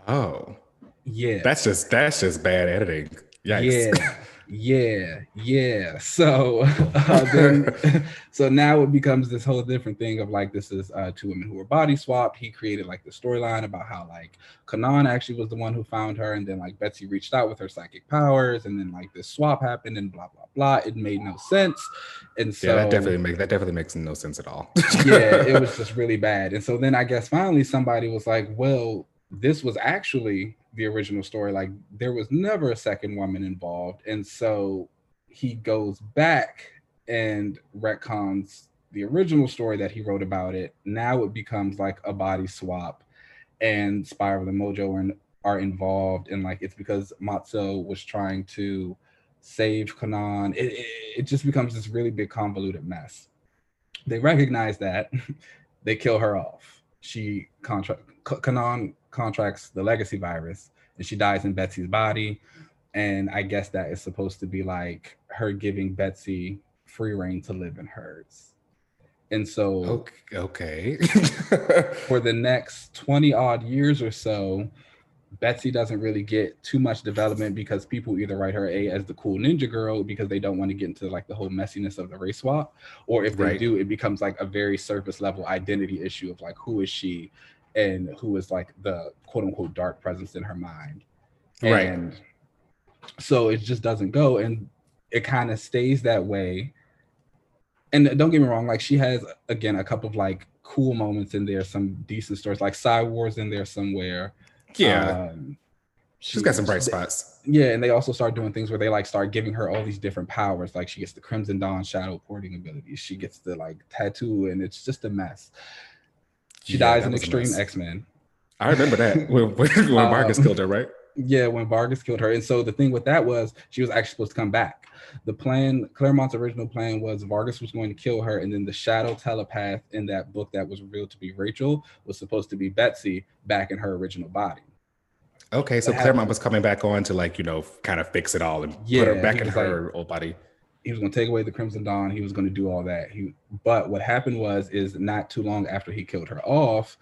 Oh, yeah, that's just that's just bad editing. Yikes. Yeah. yeah yeah. So uh, then so now it becomes this whole different thing of like this is uh, two women who were body swapped. He created like the storyline about how like Kwannon actually was the one who found her and then like betsy reached out with her psychic powers and then like this swap happened and blah blah blah. It made no sense. And so yeah that definitely makes that definitely makes no sense at all. Yeah it was just really bad. And so then i guess finally somebody was like well this was actually the original story. Like there was never a second woman involved. And so he goes back and retcons the original story that he wrote about it. Now it becomes like a body swap and Spiral and Mojo are, in, are involved. And like it's because Matsu'o was trying to save Kwannon. It, it, it just becomes this really big convoluted mess. They recognize that. they kill her off. She contract Kwannon contracts the legacy virus and she dies in Betsy's body. And I guess that is supposed to be like her giving Betsy free reign to live in hers. And so, okay, for the next 20 odd years or so, Betsy doesn't really get too much development because people either write her a as the cool ninja girl because they don't want to get into like the whole messiness of the race swap, or if they right. do, it becomes like a very surface level identity issue of like who is she and who is like the quote unquote dark presence in her mind. Right. And so it just doesn't go. And it kind of stays that way. And don't get me wrong, like she has again a couple of like cool moments in there, some decent stories, like Side Wars in there somewhere. Yeah. Um, She's got some bright spots. Yeah, and they also start doing things where they like start giving her all these different powers. Like she gets the Crimson Dawn shadow porting abilities. She gets the like tattoo, and it's just a mess. She yeah, dies in Extreme X Men. I remember that when, when, um, Vargas killed her, right? Yeah, when Vargas killed her. And so the thing with that was she was actually supposed to come back. The plan, Claremont's original plan was Vargas was going to kill her, and then the shadow telepath in that book that was revealed to be Rachel was supposed to be Betsy back in her original body. Okay, so Claremont was coming back on to like, you know, kind of fix it all and yeah, put her back in her like, old body he was going to take away the Crimson Dawn. He was going to do all that. He, but what happened was, is not too long after he killed her off,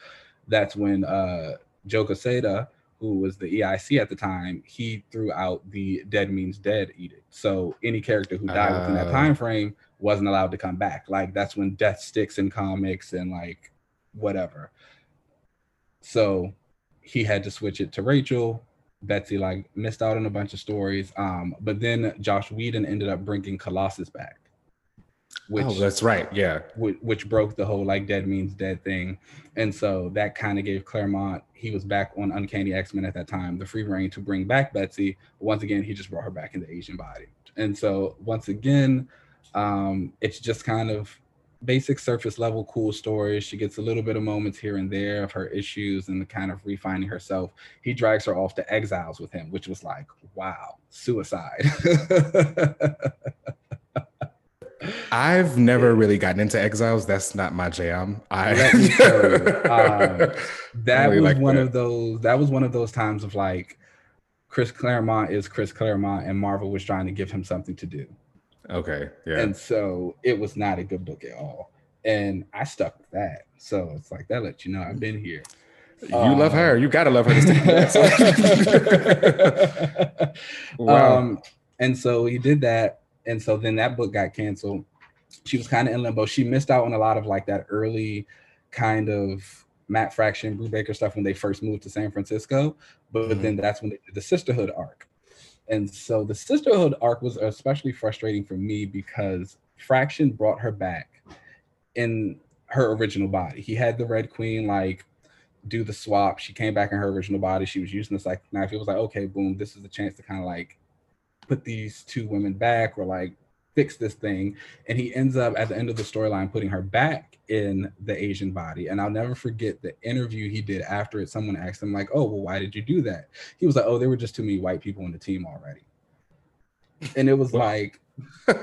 that's when uh, Joe Quesada, who was the EIC at the time, he threw out the dead means dead edict. So any character who died uh, within that time frame wasn't allowed to come back. Like that's when death sticks in comics and like whatever. So he had to switch it to Rachel. Betsy like missed out on a bunch of stories. Um, but then Joss Whedon ended up bringing Colossus back. Which, oh, that's right. Yeah. Which, which broke the whole like dead means dead thing. And so that kind of gave Claremont, he was back on Uncanny X Men at that time, the free reign to bring back Betsy. Once again, he just brought her back in the Asian body. And so once again, um, it's just kind of basic surface level cool stories. She gets a little bit of moments here and there of her issues and the kind of refining herself. He drags her off to exiles with him, which was like, wow, suicide. I've never really gotten into exiles. That's not my jam. I let me tell you, um, that really was like one that. of those. That was one of those times of like, Chris Claremont is Chris Claremont, and Marvel was trying to give him something to do. Okay. Yeah. And so it was not a good book at all. And I stuck with that. So it's like that lets you know I've been here. You um, love her. You gotta love her. wow. Um, and so he did that. And so then that book got canceled. She was kind of in limbo. She missed out on a lot of like that early kind of Matt Fraction, Brubaker stuff when they first moved to San Francisco. But, mm-hmm. then that's when they did the sisterhood arc. And so the sisterhood arc was especially frustrating for me because Fraction brought her back in her original body. He had the Red Queen like do the swap. She came back in her original body. She was using this like knife. It was like, okay, boom, this is the chance to kind of like put these two women back or like fix this thing. And he ends up at the end of the storyline putting her back in the Asian body. And I'll never forget the interview he did after it. Someone asked him, like, oh, well, why did you do that? He was like, oh, there were just too many white people in the team already. And it was well, like,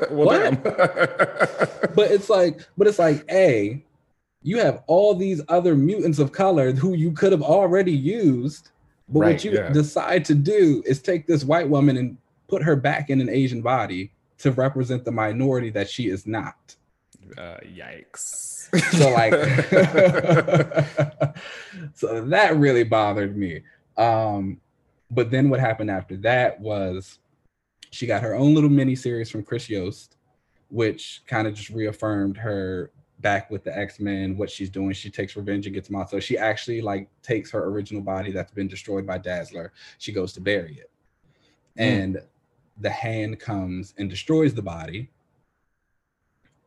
what? but it's like, but it's like, A, you have all these other mutants of color who you could have already used. But right, what you yeah. decide to do is take this white woman and put her back in an Asian body to represent the minority that she is not. Uh, yikes. So like, so that really bothered me. Um, but then what happened after that was she got her own little mini series from Chris Yost, which kind of just reaffirmed her back with the X-Men, what she's doing. She takes revenge against Moth. So she actually like takes her original body that's been destroyed by Dazzler. She goes to bury it. Mm. And the hand comes and destroys the body.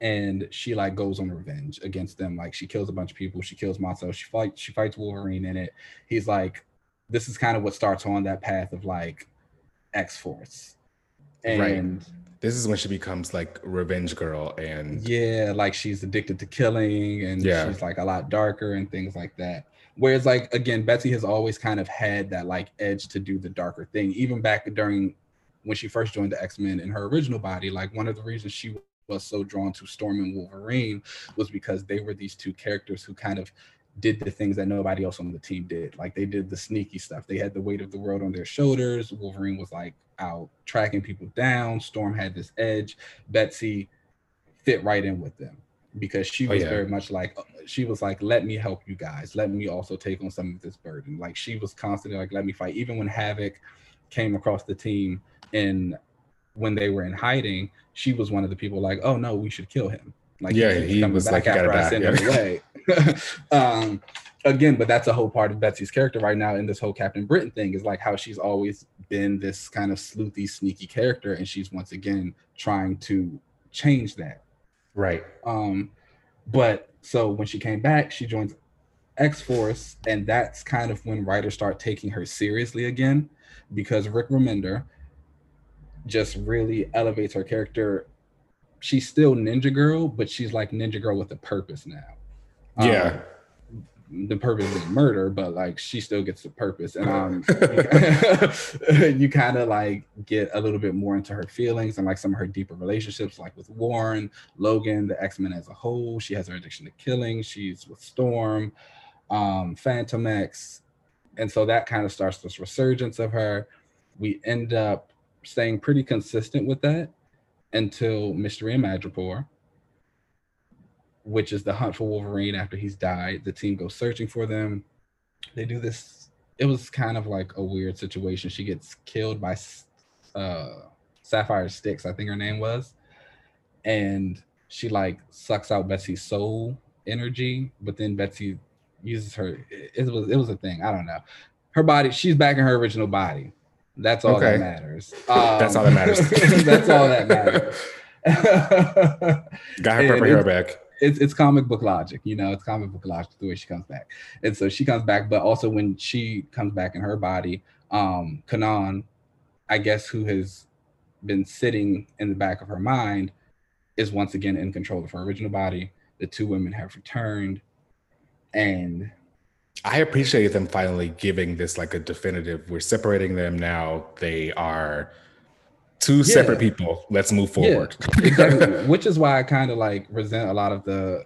And she like goes on revenge against them. Like she kills a bunch of people. She kills Moth. She fights, she fights Wolverine in it. He's like, this is kind of what starts on that path of like X-Force. And right this is when she becomes like revenge girl and yeah like she's addicted to killing and yeah. she's like a lot darker and things like that whereas like again betsy has always kind of had that like edge to do the darker thing even back during when she first joined the x-men in her original body like one of the reasons she was so drawn to storm and wolverine was because they were these two characters who kind of did the things that nobody else on the team did. Like they did the sneaky stuff. They had the weight of the world on their shoulders. Wolverine was like out tracking people down. Storm had this edge. Betsy fit right in with them because she oh, was oh, yeah. very much like uh, she was like let me help you guys let me also take on some of this burden like she was constantly like let me fight even when havoc came across the team and when they were in hiding she was one of the people like oh no we should kill him like yeah he was like after I sent him away um, again, but that's a whole part of Betsy's character right now in this whole Captain Britain thing is like how she's always been this kind of sleuthy, sneaky character, and she's once again trying to change that. Right. Um, but so when she came back, she joins X Force, and that's kind of when writers start taking her seriously again, because Rick Remender just really elevates her character. She's still Ninja Girl, but she's like Ninja Girl with a purpose now. Yeah. Um, the purpose is murder, but like she still gets the purpose. And um you kind of like get a little bit more into her feelings and like some of her deeper relationships, like with Warren, Logan, the X-Men as a whole. She has her addiction to killing, she's with Storm, um, Fantomex. And so that kind of starts this resurgence of her. We end up staying pretty consistent with that until Mystery and Madripoor which is the hunt for Wolverine after he's died. The team goes searching for them. They do this. It was kind of like a weird situation. She gets killed by uh, Sapphire Styx, I think her name was, and she like sucks out Betsy's soul energy, but then Betsy uses her. It was it was a thing. I don't know. Her body. She's back in her original body. That's all okay. that matters. Um, that's all that matters. that's all that matters. Got her purple hair back it's it's comic book logic, you know, it's comic book logic the way she comes back. And so she comes back, but also when she comes back in her body, um, Kwannon, I guess who has been sitting in the back of her mind, is once again in control of her original body. The two women have returned, and I appreciate them finally giving this like a definitive. We're separating them now. They are two yeah. separate people. Let's move forward. Yeah, exactly. Which is why I kind of like resent a lot of the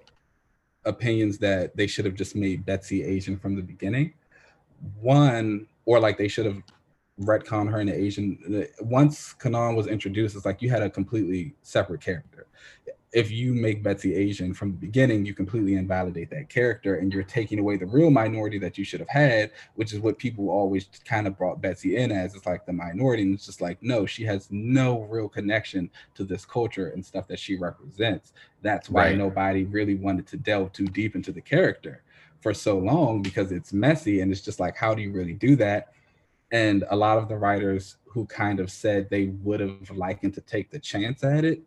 opinions that they should have just made Betsy Asian from the beginning. One, or like they should have retcon her into Asian. Once Kwannon was introduced, it's like you had a completely separate character if you make Betsy Asian from the beginning, you completely invalidate that character and you're taking away the real minority that you should have had, which is what people always kind of brought Betsy in as. It's like the minority. And it's just like, no, she has no real connection to this culture and stuff that she represents. That's why right. nobody really wanted to delve too deep into the character for so long because it's messy and it's just like, how do you really do that? And a lot of the writers who kind of said they would have liked to take the chance at it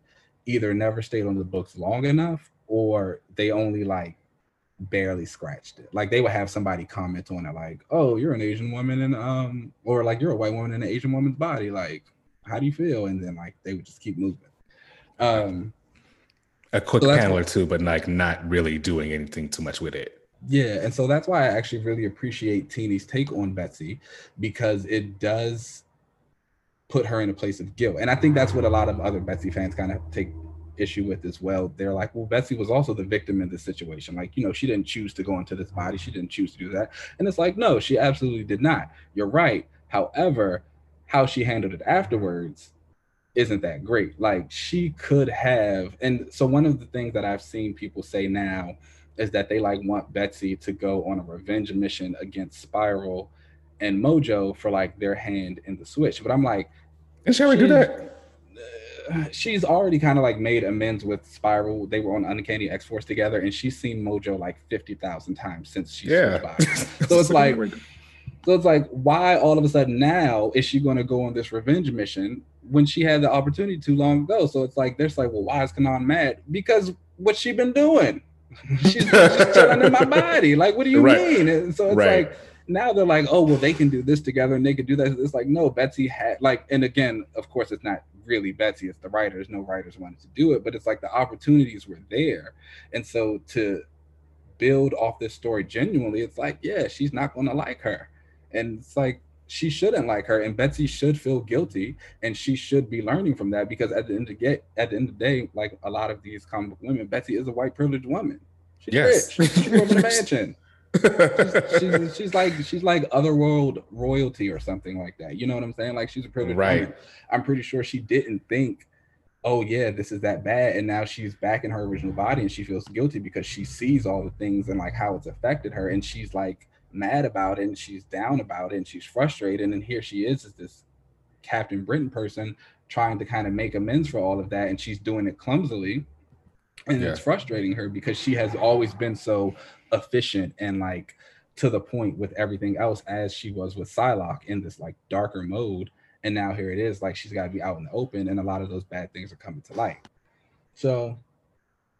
either never stayed on the books long enough or they only like barely scratched it. Like they would have somebody comment on it, like, "Oh, you're an Asian woman, and um, or like you're a white woman in an Asian woman's body. Like, how do you feel?" And then like they would just keep moving. Um, a quick so panel or two, but like not really doing anything too much with it. Yeah, and so that's why I actually really appreciate Tini's take on Betsy because it does put her in a place of guilt. And I think that's what a lot of other Betsy fans kind of take issue with as well. They're like, well, Betsy was also the victim in this situation. Like, you know, she didn't choose to go into this body. She didn't choose to do that. And it's like, no, she absolutely did not. You're right. However, how she handled it afterwards isn't that great. Like she could have, and so one of the things that I've seen people say now is that they like want Betsy to go on a revenge mission against Spiral and Mojo for like their hand in the switch. But I'm like, and she already do that? Uh, she's already kind of like made amends with Spiral. They were on Uncanny X Force together, and she's seen Mojo like fifty thousand times since she's yeah. so it's like, so it's like, why all of a sudden now is she going to go on this revenge mission when she had the opportunity too long ago? So it's like, there's like, well, why is Kwannon mad? Because what she been doing? she's, she's chilling in my body. Like, what do you right. mean? And so it's right. like now they're like, oh well, they can do this together and they can do that. It's like no, Betsy had like, and again, of course, it's not really Betsy, it's the writers. No writers wanted to do it, but it's like the opportunities were there, and so to build off this story genuinely, it's like yeah, she's not going to like her, and it's like she shouldn't like her, and Betsy should feel guilty, and she should be learning from that because at the end of get at the end of the day, like a lot of these comic book women, Betsy is a white privileged woman. She's yes. rich. She grew up in a mansion she's, she's, she's, like she's like otherworld royalty or something like that. You know what I'm saying? Like she's a privileged right. woman. I'm pretty sure she didn't think, oh yeah, this is that bad, and now she's back in her original body and she feels guilty because she sees all the things and like how it's affected her, and she's like mad about it and she's down about it and she's frustrated, and here she is as this Captain Britain person trying to kind of make amends for all of that, and she's doing it clumsily and yeah. it's frustrating her because she has always been so efficient and like to the point with everything else as she was with Psylocke in this like darker mode. And now here it is, like she's got to be out in the open, and a lot of those bad things are coming to light. So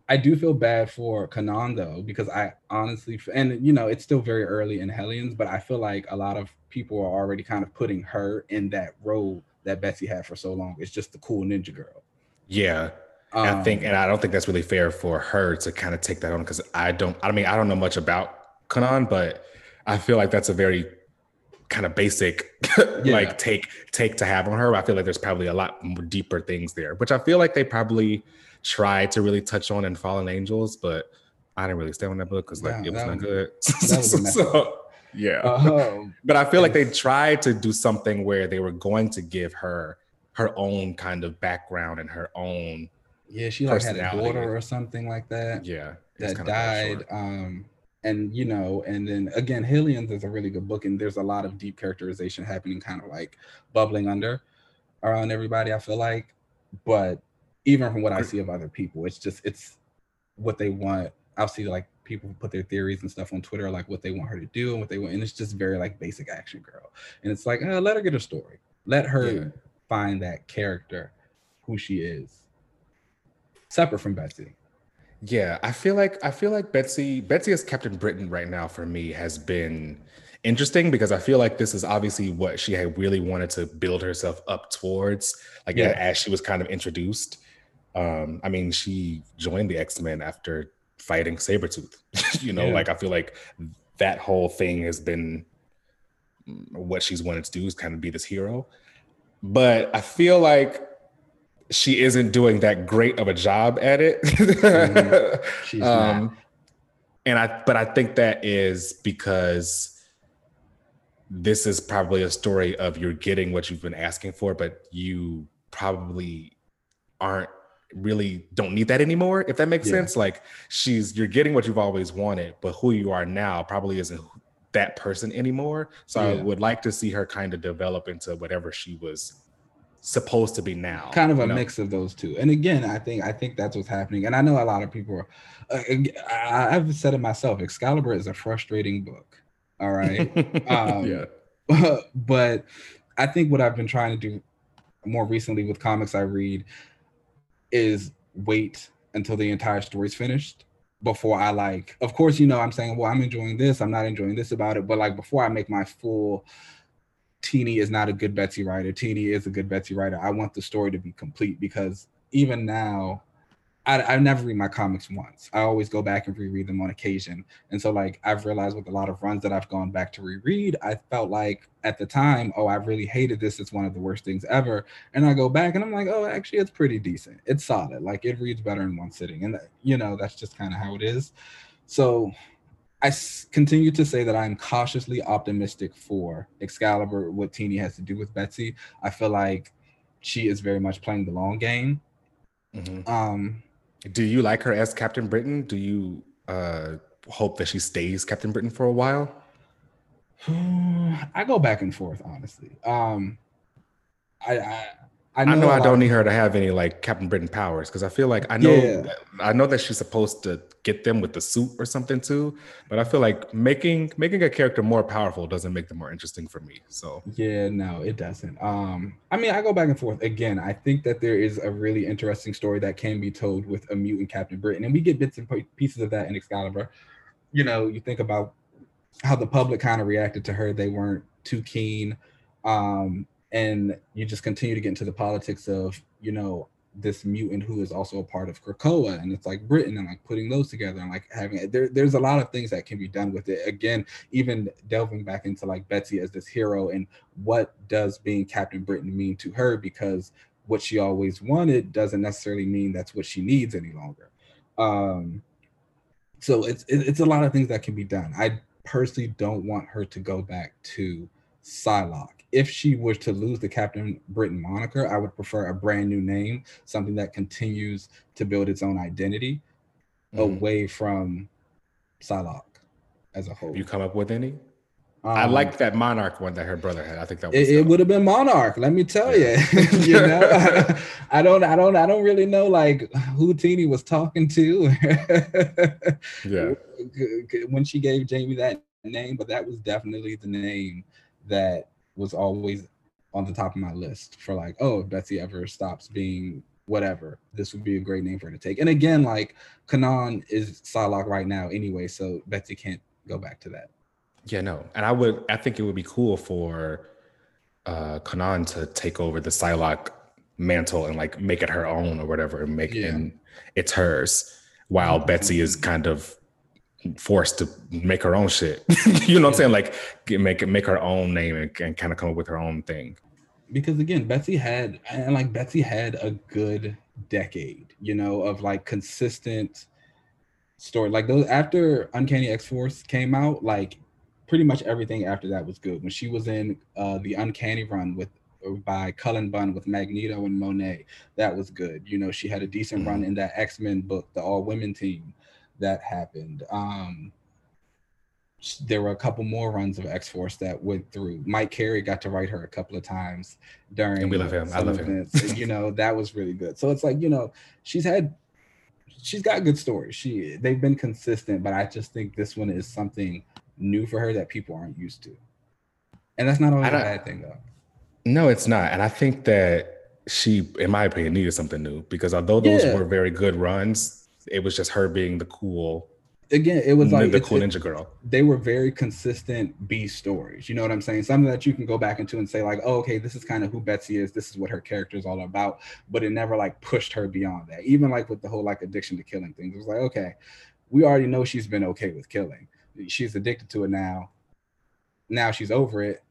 I do feel bad for Kwannon though, because I honestly, and you know, it's still very early in Hellions, but I feel like a lot of people are already kind of putting her in that role that Betsy had for so long. It's just the cool ninja girl. Yeah. Um, I think, and I don't think that's really fair for her to kind of take that on because I don't. I mean, I don't know much about Kwannon, but I feel like that's a very kind of basic yeah. like take take to have on her. I feel like there's probably a lot more deeper things there, which I feel like they probably tried to really touch on in Fallen Angels, but I didn't really stay on that book because like it was not good. So, yeah, uh-huh. but I feel like they tried to do something where they were going to give her her own kind of background and her own yeah, she like had a daughter or something like that. Yeah, that died. Um, and you know, and then again, Hellions is a really good book, and there's a lot of deep characterization happening, kind of like bubbling under around everybody. I feel like, but even from what I see of other people, it's just it's what they want. I'll see like people put their theories and stuff on Twitter, like what they want her to do and what they want, and it's just very like basic action girl. And it's like, uh, let her get a story, let her yeah. find that character, who she is, separate from Betsy. Yeah, I feel like I feel like Betsy Betsy as Captain Britain right now for me has been interesting because I feel like this is obviously what she had really wanted to build herself up towards, like yeah. as she was kind of introduced. Um, I mean, she joined the X Men after fighting Sabretooth. you know, yeah. like I feel like that whole thing has been what she's wanted to do is kind of be this hero. But I feel like she isn't doing that great of a job at it. mm, she's um, not. And I, but I think that is because this is probably a story of you're getting what you've been asking for, but you probably aren't really don't need that anymore. If that makes yeah. sense, like she's you're getting what you've always wanted, but who you are now probably isn't that person anymore. So yeah. I would like to see her kind of develop into whatever she was supposed to be now. Kind of a know? mix of those two. And again, I think I think that's what's happening. And I know a lot of people are. Uh, I've said it myself. Excalibur is a frustrating book. All right. um, yeah. But I think what I've been trying to do more recently with comics I read is wait until the entire story's finished before I like. Of course, you know I'm saying, well, I'm enjoying this. I'm not enjoying this about it. But like before I make my full Tini is not a good Betsy writer. Tini is a good Betsy writer. I want the story to be complete because even now, I, I never read my comics once. I always go back and reread them on occasion. And so, like, I've realized with a lot of runs that I've gone back to reread, I felt like at the time, oh, I really hated this. It's one of the worst things ever. And I go back and I'm like, oh, actually, it's pretty decent. It's solid. Like, it reads better in one sitting. And, you know, that's just kind of how it is. So, I s- continue to say that I'm cautiously optimistic for Excalibur, what Tini has to do with Betsy. I feel like she is very much playing the long game. Mm-hmm. Um, do you like her as Captain Britain? Do you uh, hope that she stays Captain Britain for a while? I go back and forth, honestly. Um, I, I I know, I, know I don't need her to have any like Captain Britain powers because I feel like I know yeah. I know that she's supposed to get them with the suit or something too, but I feel like making making a character more powerful doesn't make them more interesting for me. So yeah, no, it doesn't. Um, I mean, I go back and forth again. I think that there is a really interesting story that can be told with a mutant Captain Britain, and we get bits and pieces of that in Excalibur. You know, you think about how the public kind of reacted to her; they weren't too keen. Um, and you just continue to get into the politics of you know this mutant who is also a part of Krakoa and it's like Britain and like putting those together and like having there, there's a lot of things that can be done with it. Again even delving back into like Betsy as this hero and what does being Captain Britain mean to her because what she always wanted doesn't necessarily mean that's what she needs any longer. Um so it's it's a lot of things that can be done. I personally don't want her to go back to Psylocke if she was to lose the Captain Britain moniker, I would prefer a brand new name, something that continues to build its own identity mm. away from Psylocke as a whole. You come up with any? Um, I like that Monarch one that her brother had. I think that was it, it would have been Monarch. Let me tell yeah. you. you know, I, I, don't, I don't, I don't really know like who Tini was talking to. yeah, when she gave Jamie that name, but that was definitely the name that was always on the top of my list for like, oh, if Betsy ever stops being whatever, this would be a great name for her to take. And again, like Kwannon is Psylocke right now anyway, so Betsy can't go back to that. Yeah, no. And I would I think it would be cool for uh Kwannon to take over the Psylocke mantle and like make it her own or whatever and make yeah. and it's hers while mm-hmm. Betsy is kind of forced to make her own shit. you know what I'm saying? Like make make her own name and, and kind of come up with her own thing. Because again, Betsy had and like Betsy had a good decade, you know, of like consistent story. Like those after Uncanny X Force came out, like pretty much everything after that was good. When she was in uh the Uncanny run with by Cullen Bunn with Magneto and Monet, that was good. You know, she had a decent mm-hmm. run in that X Men book, the all women team that happened. Um, there were a couple more runs of X Force that went through. Mike Carey got to write her a couple of times during. And we love him. I love events. him. you know that was really good. So it's like you know she's had, she's got good stories. She they've been consistent, but I just think this one is something new for her that people aren't used to, and that's not always a bad thing though. No, it's not, and I think that she, in my opinion, needed something new because although those yeah. were very good runs, it was just her being the cool again it was like the cool ninja girl. they were very consistent b stories you know what i'm saying? Something that you can go back into and say like oh, okay this is kind of who betsy is this is what her character is all about but it never like pushed her beyond that. Even like with the whole like addiction to killing things it was like okay we already know she's been okay with killing. She's addicted to it now. Now she's over it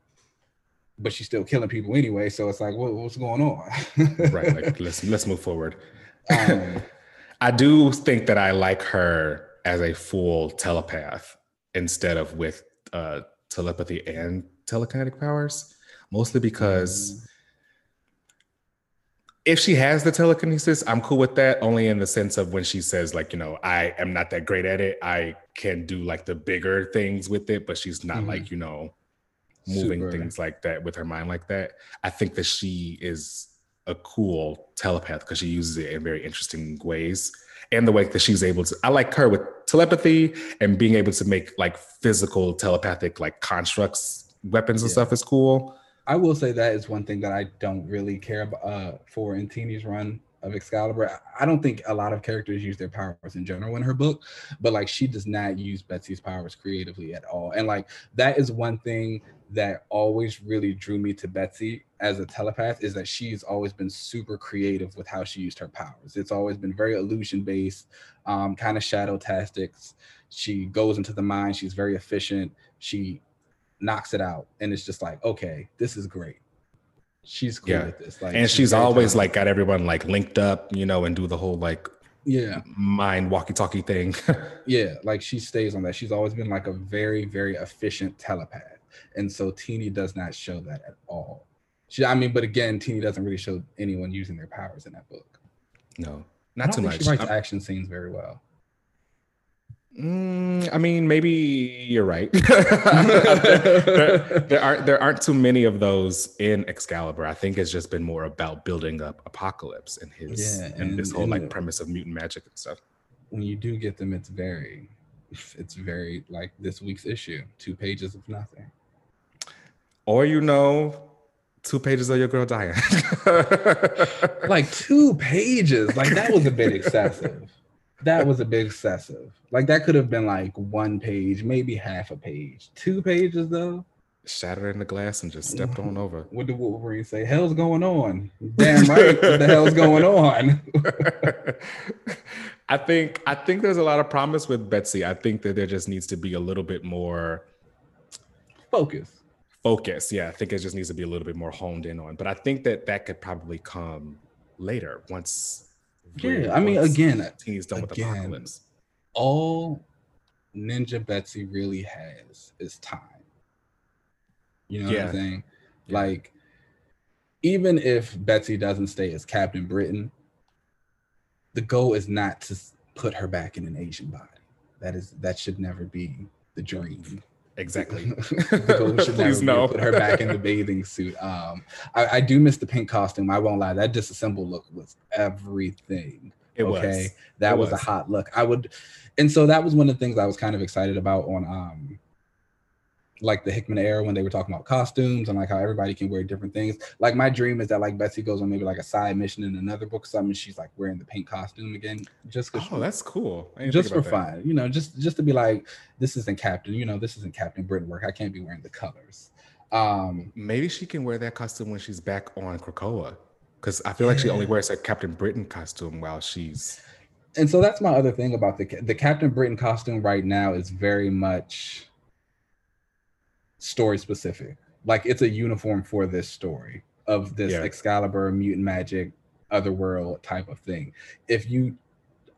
but she's still killing people anyway so it's like what, what's going on? Right like let's let's move forward. Um, I do think that I like her as a full telepath instead of with uh, telepathy and telekinetic powers, mostly because mm. if she has the telekinesis, I'm cool with that. Only in the sense of when she says, like, you know, I am not that great at it. I can do like the bigger things with it, but she's not mm-hmm. like, you know, moving Super. things like that with her mind like that. I think that she is a cool telepath because she uses it in very interesting ways and the way that she's able to i like her with telepathy and being able to make like physical telepathic like constructs weapons and yeah. stuff is cool i will say that is one thing that i don't really care about uh, for in Tini's run of Excalibur. I don't think a lot of characters use their powers in general in her book, but like she does not use Betsy's powers creatively at all. And like that is one thing that always really drew me to Betsy as a telepath is that she's always been super creative with how she used her powers. It's always been very illusion based, um, kind of shadow tactics. She goes into the mind, she's very efficient. She knocks it out, and it's just like, okay, this is great she's cool yeah. with this. Like, and she's, she's always like got everyone like linked up, you know, and do the whole like yeah mind walkie-talkie thing. yeah, like she stays on that. She's always been like a very very efficient telepath, and so Tini does not show that at all. She, I mean, but again, Tini doesn't really show anyone using their powers in that book. No, not too much. She writes I'm, action scenes very well. Mm, I mean, maybe you're right. there, there, aren't there aren't too many of those in Excalibur. I think it's just been more about building up Apocalypse and his yeah, and, and this whole and like the, premise of mutant magic and stuff. When you do get them, it's very, it's very like this week's issue, two pages of nothing. Or you know, two pages of your girl dying. like two pages, like that was a bit excessive that was a bit excessive. Like that could have been like one page, maybe half a page. Two pages though. Shattered in the glass and just stepped on over. What did Wolverine say? Hell's going on. Damn right. what the hell's going on? I think I think there's a lot of promise with Betsy. I think that there just needs to be a little bit more focus. Focus, yeah. I think it just needs to be a little bit more honed in on. But I think that that could probably come later once yeah, I mean, again, he's done again, with Apocalypse. All Ninja Betsy really has is time. You know yeah. what I'm saying? Yeah. Like, even if Betsy doesn't stay as Captain Britain, the goal is not to put her back in an Asian body. That is that should never be the dream. Exactly. Please no. Put her back in the bathing suit. Um, I, I, do miss the pink costume. I won't lie. That disassembled look was everything. It okay, was. that was, was, a hot look. I would, and so that was one of the things I was kind of excited about on um like the Hickman era when they were talking about costumes and like how everybody can wear different things. Like my dream is that like Betsy goes on maybe like a side mission in another book or something. she's like wearing the pink costume again, just oh, she, that's cool. Just for fun, you know, just just to be like, this isn't Captain, you know, this isn't Captain Britain work. I can't be wearing the colors. Um, maybe she can wear that costume when she's back on Krakoa, because I feel yeah. like she only wears a Captain Britain costume while she's. And so that's my other thing about the the Captain Britain costume right now is very much story specific. Like it's a uniform for this story of this yeah. Excalibur, mutant magic, otherworld type of thing. If you,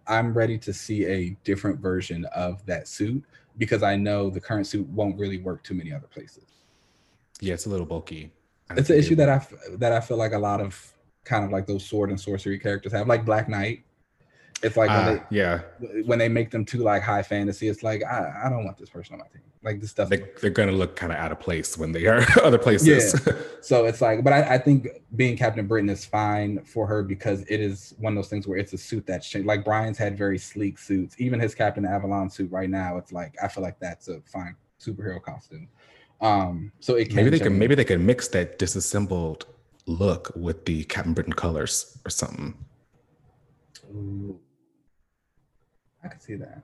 I'm ready to see a different version of that suit because I know the current suit won't really work too many other places. Yeah, it's a little bulky. It's an issue that I that I feel like a lot of kind of like those sword and sorcery characters have, like Black Knight. It's like when uh, they yeah when they make them too like high fantasy, it's like I, I don't want this person on my team. Like this stuff, they, are gonna look kind of out of place when they are other places. Yeah. so it's like, but I, I, think being Captain Britain is fine for her because it is one of those things where it's a suit that's changed. Like Brian's had very sleek suits. Even his Captain Avalon suit right now, it's like I feel like that's a fine superhero costume. Um, so it maybe they can maybe they can mix that disassembled look with the Captain Britain colors or something. Ooh. I could see that.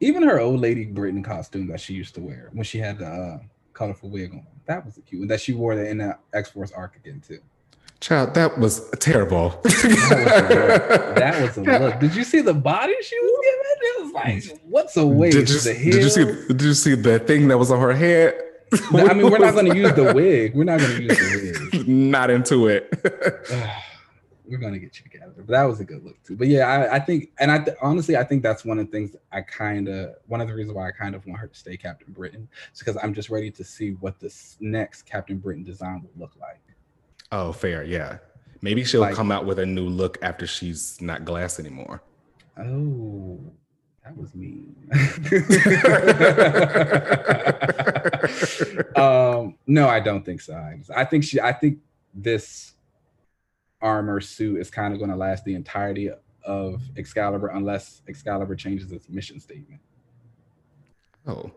Even her old lady Britain costume that she used to wear when she had the uh, colorful wig on, that was cute. And that she wore that in the X Force arc again too. Child, that was terrible. that was a look. Did you see the body she was giving? It was like, what's a wig? Did you, did you see? Did you see the thing that was on her head? I mean, we're not going to use the wig. We're not going to use the wig. not into it we're gonna get you together. But that was a good look too. But yeah, I, I think, and I th- honestly, I think that's one of the things I kind of, one of the reasons why I kind of want her to stay Captain Britain, is because I'm just ready to see what this next Captain Britain design will look like. Oh, fair, yeah. Maybe she'll like, come out with a new look after she's not glass anymore. Oh, that was mean. um, no, I don't think so. I think she. I think this armor suit is kind of going to last the entirety of Excalibur unless Excalibur changes its mission statement. Oh.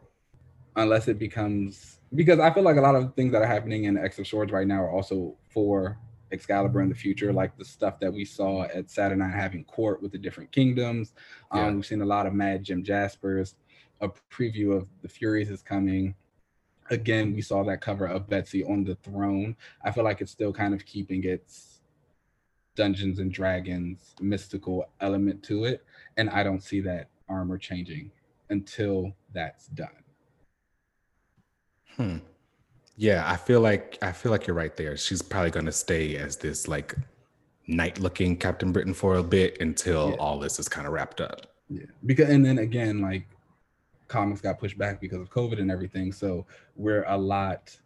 Unless it becomes because I feel like a lot of things that are happening in X of Swords right now are also for Excalibur in the future, like the stuff that we saw at Saturnine having court with the different kingdoms. Um. We've seen a lot of Mad Jim Jaspers. A preview of the Furies is coming. Again, we saw that cover of Betsy on the throne. I feel like it's still kind of keeping its Dungeons and Dragons mystical element to it. And I don't see that armor changing until that's done. Hmm. Yeah, I feel like I feel like you're right there. She's probably gonna stay as this like knight looking Captain Britain for a bit until yeah. all this is kind of wrapped up. Yeah. Because and then again, like comics got pushed back because of COVID and everything. So we're a lot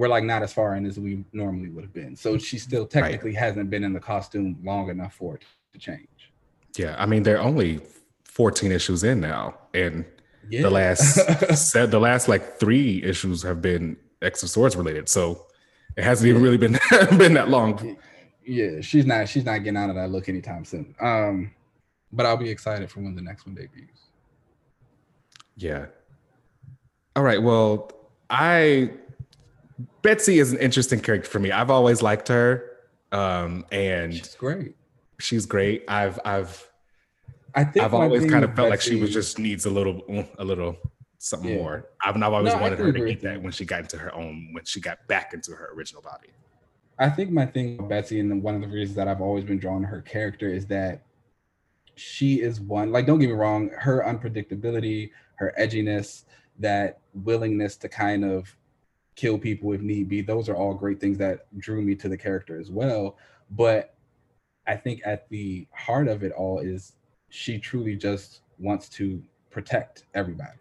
we're like not as far in as we normally would have been. So she still technically right. hasn't been in the costume long enough for it to change. Yeah, I mean they're only 14 issues in now, and yeah. the last said the last like three issues have been X of Swords related. So it hasn't even really been been that long. Yeah, she's not she's not getting out of that look anytime soon. Um, but I'll be excited for when the next one debuts. Yeah. All right. Well, I Betsy is an interesting character for me. I've always liked her. Um, and she's great. She's great. I've I've I think I've always kind of felt Betsy, like she was just needs a little a little something yeah. more. I've, I've always no, wanted her to get that when she got into her own when she got back into her original body. I think my thing with Betsy and one of the reasons that I've always been drawn to her character is that she is one like don't get me wrong, her unpredictability, her edginess, that willingness to kind of kill people if need be. Those are all great things that drew me to the character as well. But I think at the heart of it all is she truly just wants to protect everybody.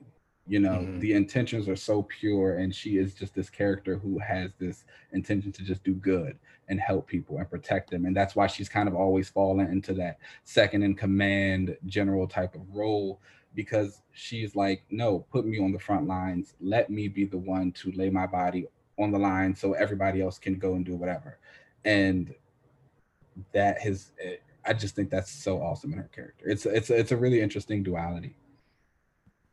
You know, mm-hmm. the intentions are so pure, and she is just this character who has this intention to just do good and help people and protect them. And that's why she's kind of always fallen into that second in command general type of role because she's like, no, put me on the front lines. Let me be the one to lay my body on the line so everybody else can go and do whatever. And that has, I just think that's so awesome in her character. It's it's it's a really interesting duality.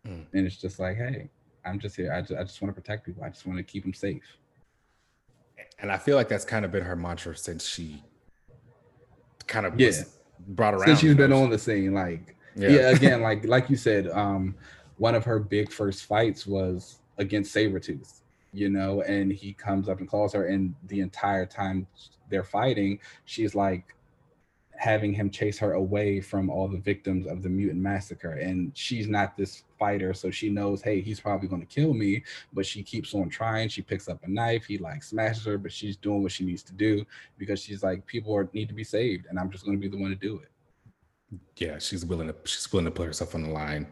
Mm. And it's just like, hey, I'm just here. I just, I just want to protect people. I just want to keep them safe. And I feel like that's kind of been her mantra since she kind of yeah. brought around. Since she's been on the scene, like yeah. yeah, again, like like you said, um, one of her big first fights was against Sabretooth, you know, and he comes up and calls her, and the entire time they're fighting, she's like having him chase her away from all the victims of the mutant massacre. And she's not this fighter, so she knows, hey, he's probably gonna kill me, but she keeps on trying. She picks up a knife, he like smashes her, but she's doing what she needs to do because she's like, people are need to be saved, and I'm just gonna be the one to do it yeah, she's willing to she's willing to put herself on the line.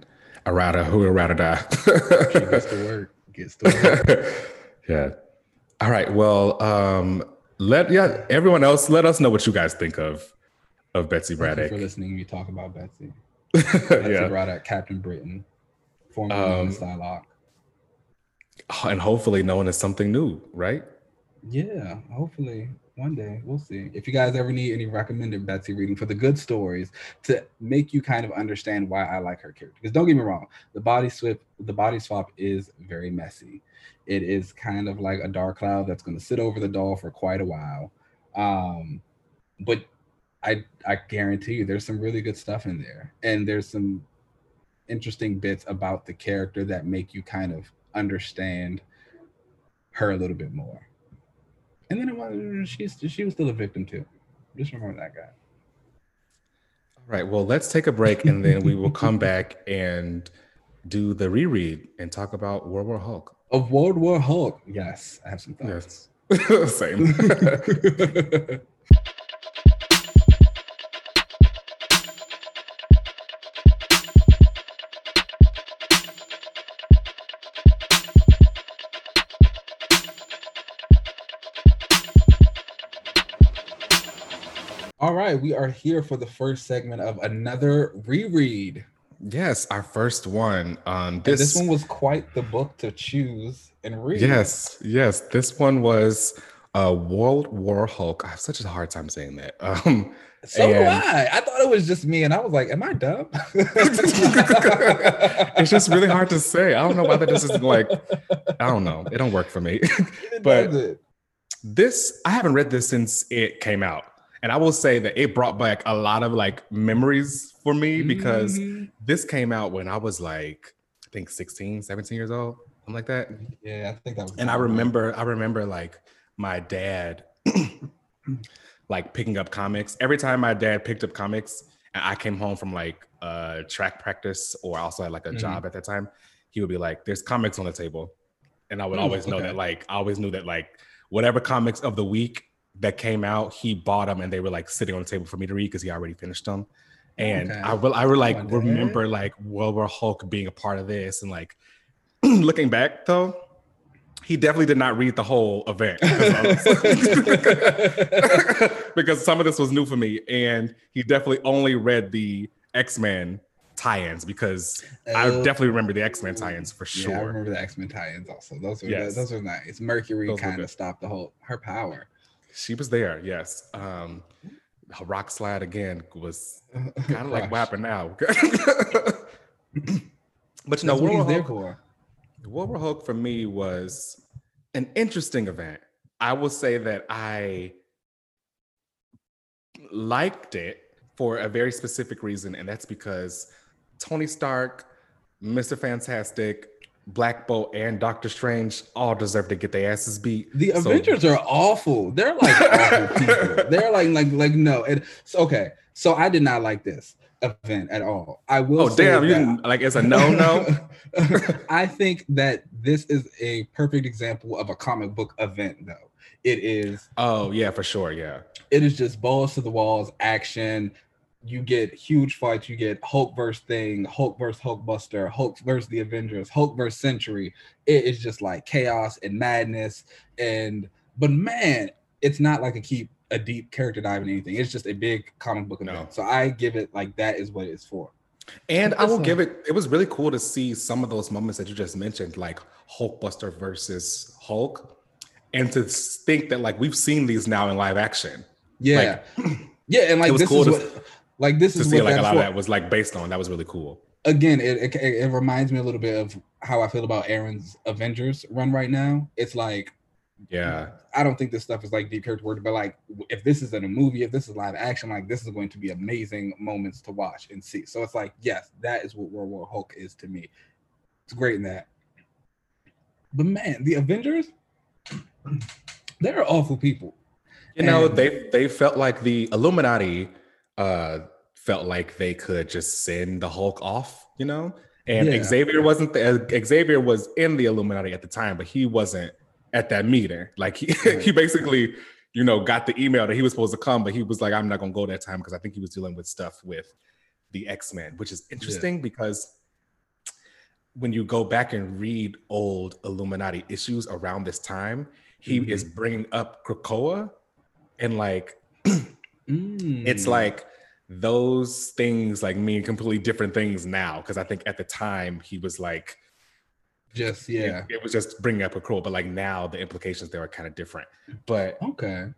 Arata, who Arata die. she gets to work. Gets to work. yeah. All right. Well, um, let yeah, everyone else, let us know what you guys think of of Betsy Braddock. for listening to me talk about Betsy. Betsy yeah. Braddock, Captain Britain, formerly um, Psylocke. And hopefully knowing is something new, right? Yeah, hopefully one day we'll see. If you guys ever need any recommended betsy reading for the good stories to make you kind of understand why i like her character. Because don't get me wrong the body swap the body swap is very messy. It is kind of like a dark cloud that's going to sit over the doll for quite a while. Um, but i i guarantee you there's some really good stuff in there. And there's some interesting bits about the character that make you kind of understand her a little bit more and then it was she's she was still a victim too. Just remember that guy. All right. Well, let's take a break and then we will come back and do the reread and talk about World War Hulk. Of World War Hulk. Yes, I have some thoughts. Yes. Same. right, we are here for the first segment of another reread. Yes, our first one. Um, this this one was quite the book to choose and read. Yes, yes, this one was uh, World War Hulk. I have such a hard time saying that. Um, so and... do I. I thought it was just me, and I was like, "Am I dumb?" it's just really hard to say. I don't know why that just isn't like. I don't know. It don't work for me. but this, I haven't read this since it came out. And I will say that it brought back a lot of like memories for me because mm-hmm. this came out when I was like, I think 16, 17 years old, something like that. Yeah, I think that was. And I remember, I remember like my dad like picking up comics. Every time my dad picked up comics and I came home from like uh track practice or also had like a mm-hmm. job at that time, he would be like, There's comics on the table. And I would Ooh, always know okay. that like I always knew that like whatever comics of the week that came out, he bought them and they were like sitting on the table for me to read because he already finished them. And okay. I will, I will like remember like World War Hulk being a part of this and like looking back though, he definitely did not read the whole event because some of this was new for me, and he definitely only read the X Men tie-ins because I oh. definitely remember the X-Men tie-ins for sure. Yeah, I remember the X-Men tie-ins also. Those were yes. those were nice. Mercury kind of stopped the whole her power. She was there, yes. Um rock slide again was kind of like what happened now. but you know, what he's there for. War Hulk for me was an interesting event. I will say that I liked it for a very specific reason, and that's because Tony Stark, Mr. Fantastic, Black Bolt, and Doctor Strange all deserve to get their asses beat. The so, Avengers are awful. They're like awful people. They're like like like no. And so, okay, so I did not like this event at all. I will. Oh damn! You like it's a no no. I think that this is a perfect example of a comic book event, though. It is. Oh yeah, for sure. Yeah. It is just balls to the walls action you get huge fights. You get Hulk versus Thing, Hulk versus Hulkbuster, Hulk versus the Avengers, Hulk versus Sentry. It is just like chaos and madness. And but man, it's not like a keep a deep character dive in anything. It's just a big comic book event. No. So I give it like that is what it's for. And I will give it. It was really cool to see some of those moments that you just mentioned, like Hulkbuster versus Hulk, and to think that like we've seen these now in live action. Yeah, like, yeah, and like this cool is to, what like this to is see like a lot for. of that was like based on. That was really cool. Again, it, it, it reminds me a little bit of how I feel about Aaron's Avengers run right now. It's like, yeah, I don't think this stuff is like deep character work, but like if this is in a movie, if this is live action, like this is going to be amazing moments to watch and see. So it's like, yes, that is what World War Hulk is to me. It's great in that. But man, the Avengers, they're awful people. You know, and, they they felt like the Illuminati uh, felt like they could just send the Hulk off, you know? And yeah. Xavier wasn't the, Xavier was in the Illuminati at the time, but he wasn't at that meeting. Like he, he basically, you know, got the email that he was supposed to come, but he was like, I'm not gonna go that time because I think he was dealing with stuff with the X-Men, which is interesting yeah. because when you go back and read old Illuminati issues around this time, he mm-hmm. is bringing up Krakoa and like Mm. It's like those things like mean completely different things now because I think at the time he was like just yeah. it, it was just bringing up a crow but like now the implications there are kind of different. But okay.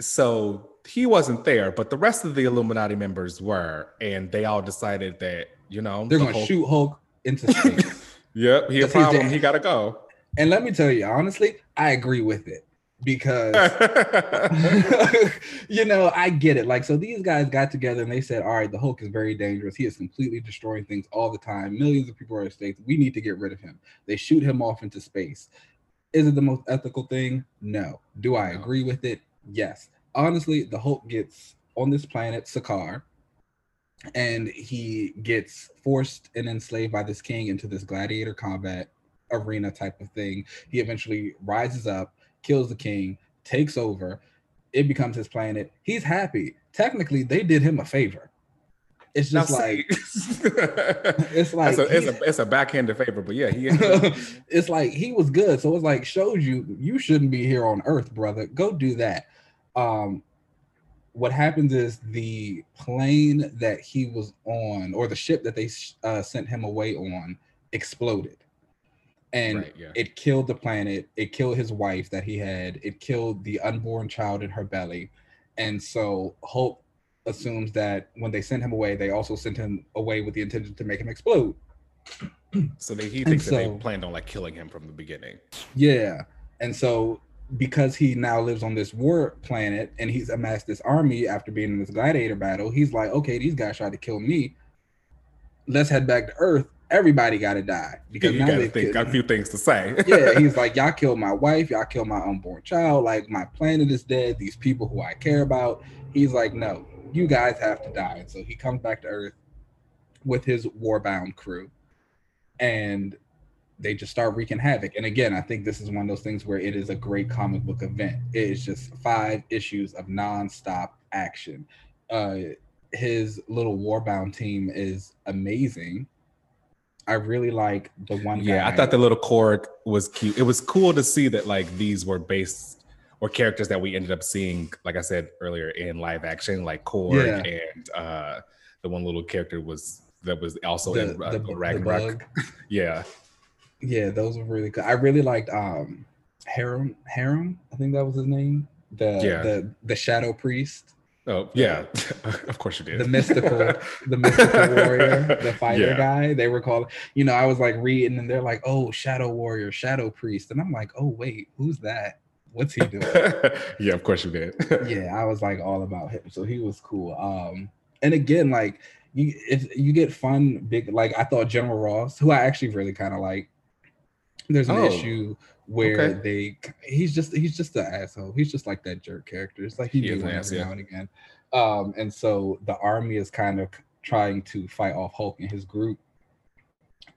so he wasn't there but the rest of the illuminati members were and they all decided that you know they're the gonna Hulk... shoot hulk into space. Yep he a problem he gotta go. And let me tell you honestly i agree with it because you know I get it. Like so, these guys got together and they said, "All right, the Hulk is very dangerous. He is completely destroying things all the time. Millions of people are at stake. We need to get rid of him." They shoot him off into space. Is it the most ethical thing? No. Do I agree with it? Yes. Honestly, the Hulk gets on this planet, Sakaar, and he gets forced and enslaved by this king into this gladiator combat arena type of thing. He eventually rises up kills the king, takes over. It becomes his planet. He's happy. Technically, they did him a favor. It's just now, like it's like it's a, it's a, it's a backhanded favor, but yeah, he. it's like he was good, so it's like shows you you shouldn't be here on Earth, brother. Go do that. Um, what happens is the plane that he was on, or the ship that they uh, sent him away on, exploded and right, yeah. it killed the planet it killed his wife that he had it killed the unborn child in her belly. And so hope assumes that when they sent him away they also sent him away with the intention to make him explode. So they, he thinks so, that they planned on like killing him from the beginning. Yeah. And so because he now lives on this war planet and he's amassed this army after being in this gladiator battle he's like okay these guys tried to kill me. Let's head back to earth everybody got to die because you now got think got a few things to say. yeah, he's like, y'all killed my wife, y'all killed my unborn child. Like my planet is dead. These people who I care about. He's like, no, you guys have to die. And so he comes back to Earth with his warbound crew, and they just start wreaking havoc. And again, I think this is one of those things where it is a great comic book event. It is just five issues of nonstop action. Uh, his little warbound team is amazing I really like the one. Yeah, I thought the little Korg was cute. It was cool to see that like these were based or characters that we ended up seeing, like I said earlier, in live action, like Korg yeah. and uh the one little character was that was also the, in uh, the, Ragnarok. yeah. Yeah, those were really good. I really liked um Harem Harem, I think that was his name. The yeah. the the shadow priest. Oh yeah, of course you did. The mystical, the mystical warrior, the fighter yeah. guy. They were called. You know, I was like reading, and they're like, "Oh, shadow warrior, shadow priest," and I'm like, "Oh wait, who's that? What's he doing?" yeah, of course you did. yeah, I was like all about him, so he was cool. Um, and again, like you, if you get fun, big, like I thought General Ross, who I actually really kind of like. There's an oh. issue where okay. they he's just he's just an asshole. He's just like that jerk character. It's like he, he every yeah. now and again. Um, and so the army is kind of trying to fight off Hulk and his group.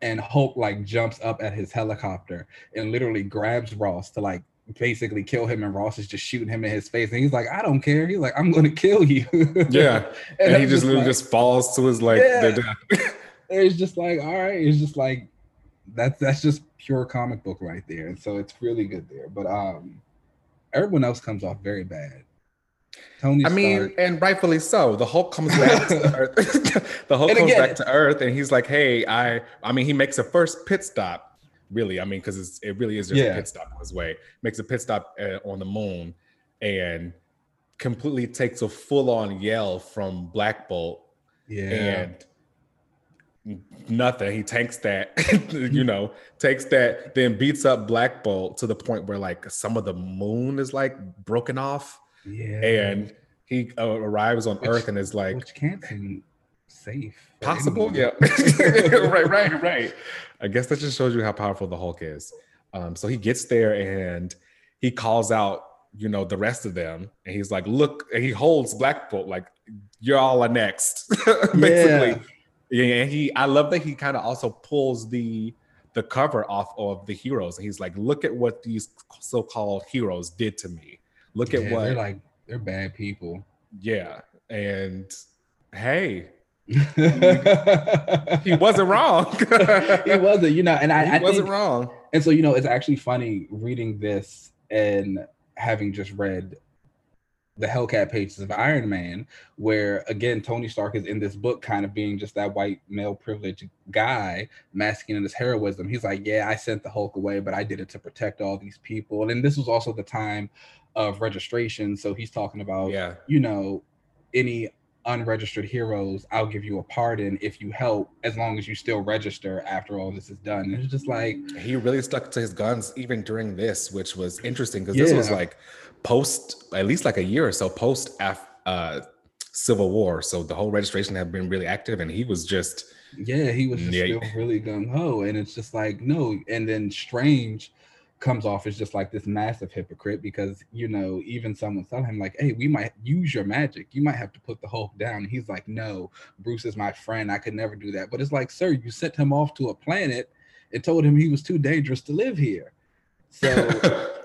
And Hulk like jumps up at his helicopter and literally grabs Ross to like basically kill him and Ross is just shooting him in his face and he's like I don't care he's like I'm gonna kill you yeah and, and he just literally like, just falls to his like yeah. it's just like all right it's just like that's that's just pure comic book right there. And so it's really good there. But um everyone else comes off very bad. Tony I Stark, mean, and rightfully so. The Hulk comes back to Earth. the Hulk comes back to Earth and he's like, hey, I I mean, he makes a first pit stop, really. I mean, because it really is just yeah. a pit stop on his way. Makes a pit stop uh, on the moon and completely takes a full-on yell from Black Bolt. Yeah. And nothing. He takes that, you know, takes that, then beats up Black Bolt to the point where like some of the moon is like broken off. Yeah. And he uh, arrives on which, Earth and is like, which can't seem safe. Possible. Yeah. right, right, right. I guess that just shows you how powerful the Hulk is. Um, so he gets there and he calls out, you know, the rest of them. And he's like, look, and he holds Black Bolt like, you're all next, basically. Yeah yeah, and he I love that he kind of also pulls the the cover off of the heroes. And he's like, look at what these so-called heroes did to me. Look at what they're like they're bad people. Yeah. And hey, he wasn't wrong. he wasn't, you know, and I, he I wasn't think, wrong. And so, you know, it's actually funny reading this and having just read the Hellcat pages of Iron Man, where again Tony Stark is in this book kind of being just that white male privileged guy masking in his heroism. He's like, Yeah, I sent the Hulk away, but I did it to protect all these people. And this was also the time of registration. So he's talking about, yeah, you know, any unregistered heroes, I'll give you a pardon if you help, as long as you still register after all this is done. And it's just like he really stuck to his guns even during this, which was interesting because yeah. this was like post at least like a year or so post af, uh, Civil War. So the whole registration had been really active, and he was just yeah, he was yeah. still really gung ho, and it's just like no. And then Strange comes off as just like this massive hypocrite because you know even someone telling him like hey we might use your magic you might have to put the hulk down he's like no bruce is my friend i could never do that but it's like sir you sent him off to a planet and told him he was too dangerous to live here so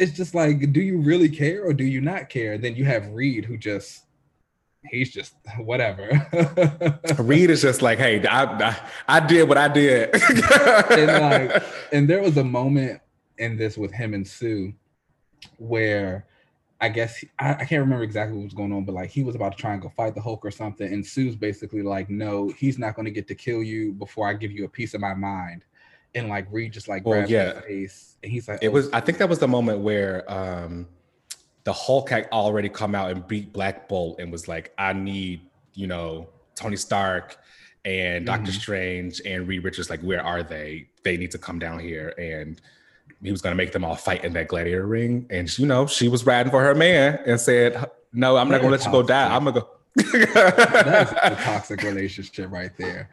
it's just like, do you really care or do you not care? And then you have Reed who just he's just whatever. Reed is just like, hey, I, I, I did what I did. and like, and there was a moment in this with him and Sue where I guess I, I, can't remember exactly what was going on, but like he was about to try and go fight the Hulk or something, and Sue's basically like, "No, he's not going to get to kill you before I give you a piece of my mind." and like Reed just like grabs well, yeah. his face, and he's like, "It oh. was." I think that was the moment where um the Hulk had already come out and beat Black Bolt and was like, "I need you know Tony Stark." And Doctor mm-hmm. Strange and Reed Richards, like, where are they? They need to come down here. And he was going to make them all fight in that gladiator ring. And, you know, she was riding for her man and said, No, I'm not going to let you go die. I'm going to go. That's a toxic relationship right there.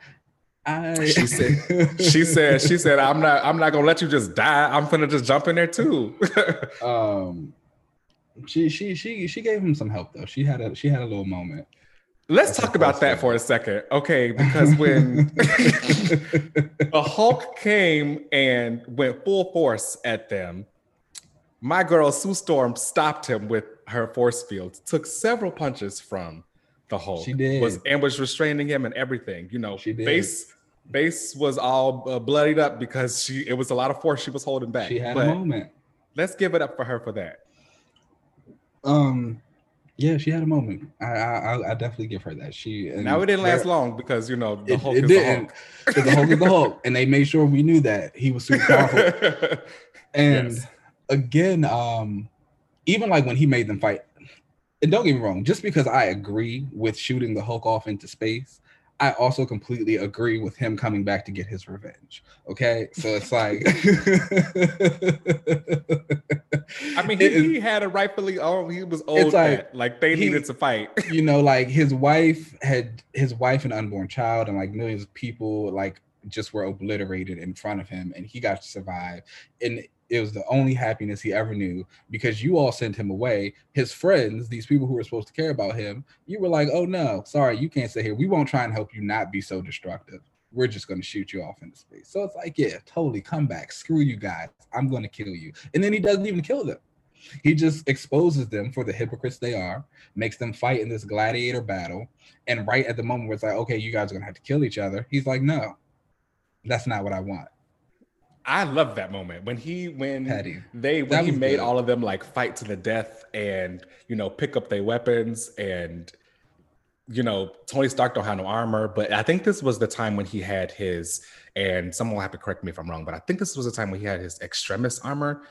I she said she said she said I'm not I'm not gonna let you just die. I'm gonna just jump in there too. um she she she she gave him some help though. She had a she had a little moment. Let's talk about that for a second. Okay, because when a Hulk came and went full force at them, my girl Sue Storm stopped him with her force field, took several punches from the Hulk. She did. Was and was restraining him and everything. You know, she did. face Base was all uh, bloodied up because she it was a lot of force she was holding back. She had but a moment. Let's give it up for her for that. Um, yeah, she had a moment. I I, I definitely give her that. She now it didn't last long because you know the it, Hulk it is didn't. the Hulk. the Hulk is the Hulk, and they made sure we knew that he was super powerful. and yes. again, um, even like when he made them fight, and don't get me wrong, just because I agree with shooting the Hulk off into space, I also completely agree with him coming back to get his revenge. Okay, so it's like, I mean, he, he had a rightfully oh he was old. Like, like they he, needed to fight. you know, like his wife had his wife and unborn child, and like millions of people like just were obliterated in front of him, and he got to survive. And it was the only happiness he ever knew because you all sent him away. His friends, these people who were supposed to care about him, you were like, oh no, sorry, you can't stay here. We won't try and help you not be so destructive. We're just going to shoot you off into space. So it's like, yeah, totally come back. Screw you guys. I'm going to kill you. And then he doesn't even kill them. He just exposes them for the hypocrites they are, makes them fight in this gladiator battle. And right at the moment where it's like, okay, you guys are going to have to kill each other, he's like, no, that's not what I want. I love that moment when he when Petty. they when that he made good. all of them like fight to the death and you know pick up their weapons and you know Tony Stark don't have no armor, but I think this was the time when he had his and someone will have to correct me if I'm wrong, but I think this was the time when he had his extremis armor.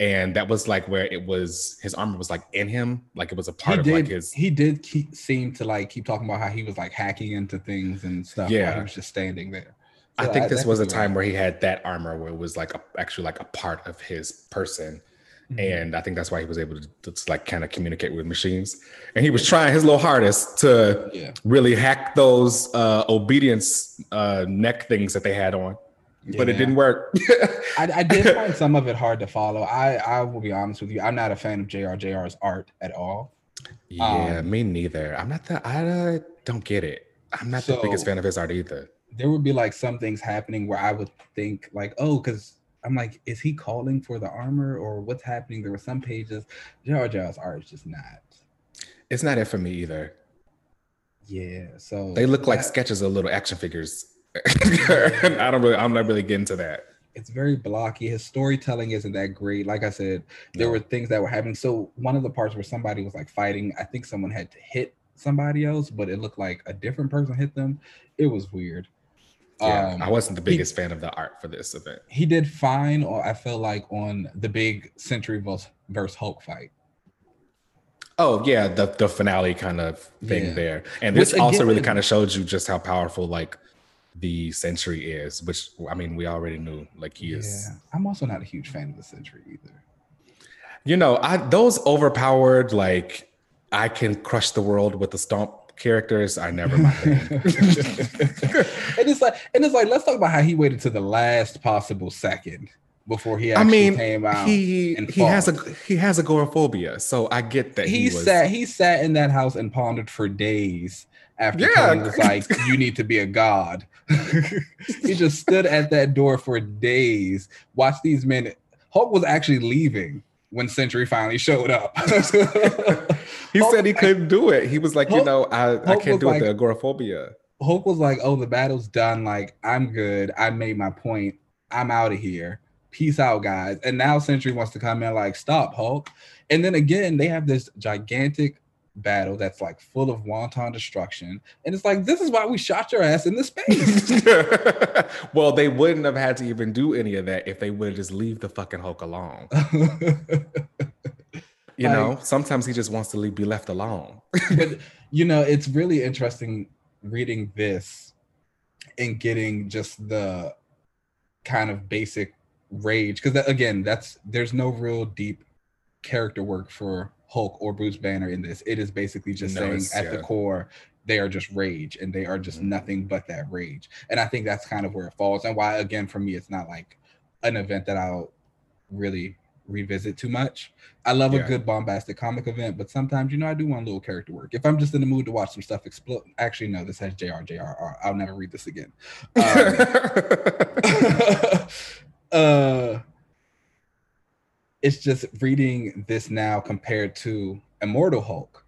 And that was like where it was his armor was like in him, like it was a part he of did, like his. He did keep, seem to like keep talking about how he was like hacking into things and stuff. Yeah, he was just standing there. I think this was a time where he had that armor where it was like a, actually like a part of his person. Mm-hmm. And I think that's why he was able to, to like kind of communicate with machines. And he was trying his little hardest to yeah. really hack those uh, obedience uh, neck things that they had on. Yeah. But it didn't work. I, I, did find some of it hard to follow. I, I will be honest with you. I'm not a fan of JRJR's art at all. Yeah, um, me neither. I'm not the I don't get it. I'm not so, the biggest fan of his art either there would be like some things happening where I would think like, oh, because I'm like, is he calling for the armor or what's happening? There were some pages. Jar Jar's art is just not. It's not it for me either. Yeah, so they look like sketches of little action figures. I don't really, I'm not really getting to that. It's very blocky. His storytelling isn't that great. Like I said, there no. were things that were happening. So one of the parts where somebody was like fighting, I think someone had to hit somebody else, but it looked like a different person hit them. It was weird. Yeah, um, I wasn't the biggest he, fan of the art for this event. He did fine, or I felt like on the big Sentry versus, versus Hulk fight. Oh yeah, the the finale kind of thing yeah. there, and this which, also again, really kind of showed you just how powerful like the Sentry is. Which I mean, we already knew like he yeah. is. I'm also not a huge fan of the Sentry either. You know, I those overpowered like I can crush the world with a stomp characters are never my thing. and it's like, and it's like, let's talk about how he waited to the last possible second before he I mean, came out. He he has a he has agoraphobia, so I get that. He, he was... sat he sat in that house and pondered for days after yeah. Tony was like, "You need to be a god." he just stood at that door for days, watched these men. Hulk was actually leaving when Sentry finally showed up. He Hulk, said he couldn't do it. He was like, Hulk, you know, I, I can't do like, it, the agoraphobia. Hulk was like, oh, the battle's done. Like, I'm good. I made my point. I'm out of here. Peace out, guys. And now Sentry wants to come in like, stop, Hulk. And then again, they have this gigantic battle that's like full of wanton destruction. And it's like, this is why we shot your ass in the space. well, they wouldn't have had to even do any of that if they would have just leave the fucking Hulk alone. you like, know, sometimes he just wants to leave, be left alone. but you know, it's really interesting reading this and getting just the kind of basic rage because that, again that's there's no real deep character work for Hulk or Bruce Banner in this. It is basically just no, saying at yeah. the core, they are just rage and they are just mm-hmm. nothing but that rage. And I think that's kind of where it falls. And why, again, for me, it's not like an event that I'll really revisit too much. I love yeah. a good bombastic comic event, but sometimes, you know, I do want a little character work. If I'm just in the mood to watch some stuff explode, actually, no, this has JRJR. I'll never read this again. Um, uh, it's just reading this now compared to Immortal Hulk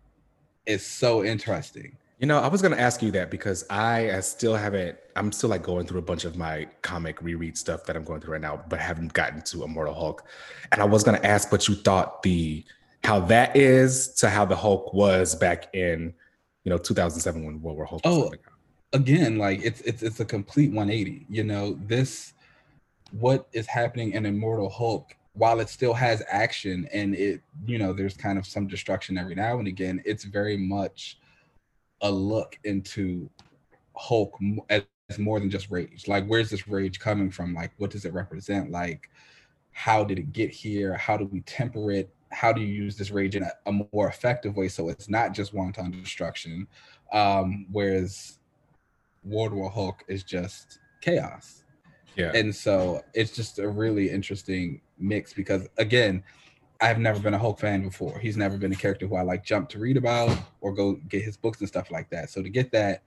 is so interesting You know, I was gonna ask you that because I, I still haven't. I'm still like going through a bunch of my comic reread stuff that I'm going through right now, but haven't gotten to Immortal Hulk. And I was gonna ask what you thought the how that is to how the Hulk was back in, you know, 2007 when World War Hulk. oh, again, like it's it's it's a complete 180. You know, this what is happening in Immortal Hulk while it still has action and it you know there's kind of some destruction every now and again it's very much a look into hulk as more than just rage. Like where's this rage coming from? Like what does it represent? Like how did it get here? How do we temper it? How do you use this rage in a, a more effective way so it's not just wanton destruction? Um whereas world war hulk is just chaos. Yeah. And so it's just a really interesting mix because again, I've never been a Hulk fan before. He's never been a character who I like jump to read about or go get his books and stuff like that. So to get that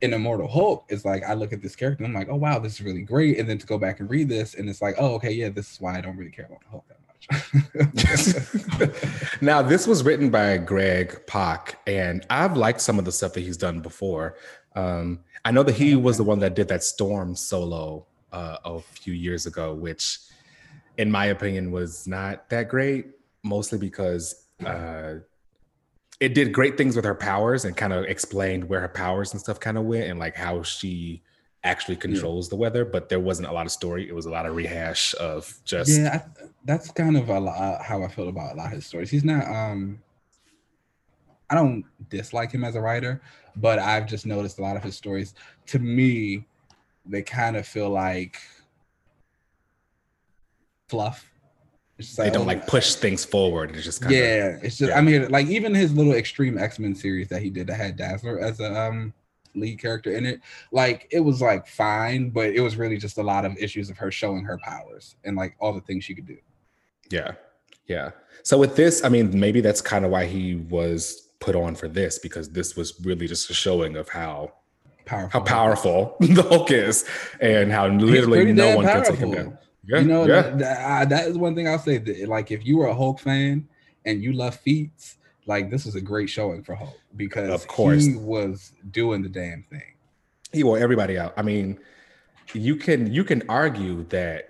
in Immortal Hulk is like I look at this character and I'm like, oh wow, this is really great. And then to go back and read this and it's like, oh okay, yeah, this is why I don't really care about Hulk that much. now this was written by Greg Pak, and I've liked some of the stuff that he's done before. Um, I know that he was the one that did that Storm solo uh, a few years ago, which in my opinion, was not that great, mostly because uh, it did great things with her powers and kind of explained where her powers and stuff kind of went and like how she actually controls yeah. the weather. But there wasn't a lot of story. It was a lot of rehash of just yeah. I, that's kind of a lot how I feel about a lot of his stories. He's not. um I don't dislike him as a writer, but I've just noticed a lot of his stories. To me, they kind of feel like fluff. It's they don't oh, like push things forward. It's just kind of yeah. It's just yeah. I mean, like even his little extreme X Men series that he did that had Dazzler as a um lead character in it. Like it was like fine, but it was really just a lot of issues of her showing her powers and like all the things she could do. Yeah. Yeah. So with this, I mean, maybe that's kind of why he was put on for this because this was really just a showing of how powerful how powerful the Hulk is and how literally no one powerful. can take him down. Yeah, you know, yeah. that, that, that is one thing I'll say. That, like, if you were a Hulk fan and you love feats, like this was a great showing for Hulk because of course he was doing the damn thing. He wore everybody out. I mean, you can you can argue that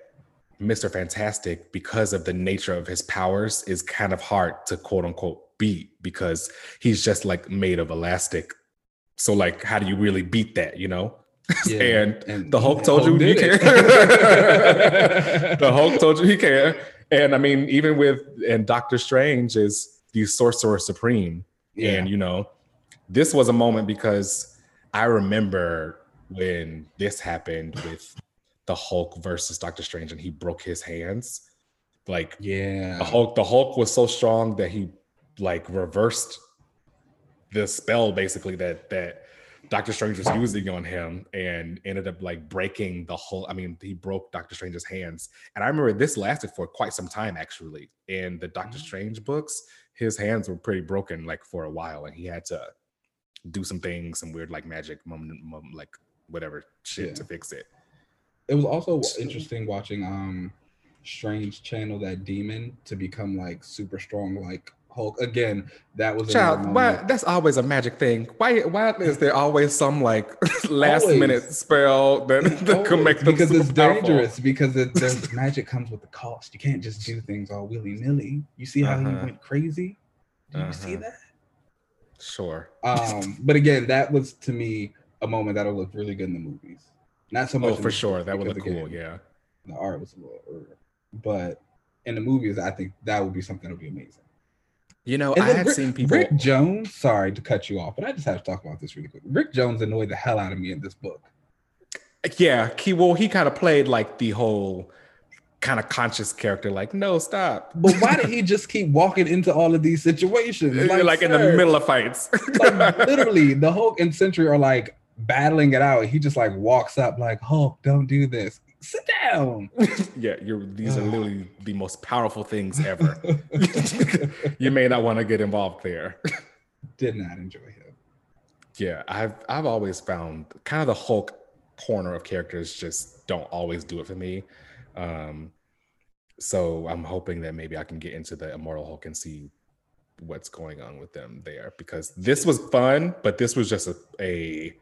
Mr. Fantastic, because of the nature of his powers, is kind of hard to quote unquote beat because he's just like made of elastic. So like, how do you really beat that? You know? Yeah, and, and, the Hulk told Hulk you he can. the Hulk told you he can. And I mean, even with and Doctor Strange is the Sorcerer Supreme. Yeah. And you know, this was a moment because I remember when this happened with the Hulk versus Doctor Strange and he broke his hands. Like, yeah, the Hulk, the Hulk was so strong that he like reversed the spell basically that that Doctor Strange was using on him and ended up like breaking the whole. I mean, he broke Doctor Strange's hands. And I remember this lasted for quite some time actually. In the Doctor mm-hmm. Strange books, his hands were pretty broken like for a while, and he had to do some things, some weird like magic, like whatever shit yeah. to fix it. It was also interesting watching um Strange channel that demon to become like super strong, like Hulk. Again, that was a child. Why, that's always a magic thing. Why? Why is there always some like last always. minute spell that, that can make them because it's powerful. dangerous because it, the magic comes with the cost. You can't just do things all willy nilly. You see how uh-huh. he went crazy? Do uh-huh. you see uh-huh. that? Sure. Um, but again, that was to me a moment that'll look really good in the movies. Not so much. Oh, for sure, that would look again, cool. Yeah. The art was a little, but in the movies, I think that would be something that would be amazing. You know, I had Rick, seen people. Rick Jones, sorry to cut you off, but I just have to talk about this really quick. Rick Jones annoyed the hell out of me in this book. Yeah, he well, he kind of played like the whole kind of conscious character, like, no, stop. But why did he just keep walking into all of these situations? Like, like in the middle of fights. like literally, the Hulk and Sentry are like battling it out. He just like walks up, like, Hulk, don't do this sit down. yeah, you're these are literally the most powerful things ever. you may not want to get involved there. Did not enjoy him. Yeah, I've I've always found kind of the Hulk corner of characters just don't always do it for me. Um, so I'm hoping that maybe I can get into the Immortal Hulk and see what's going on with them there because this was fun, but this was just a, a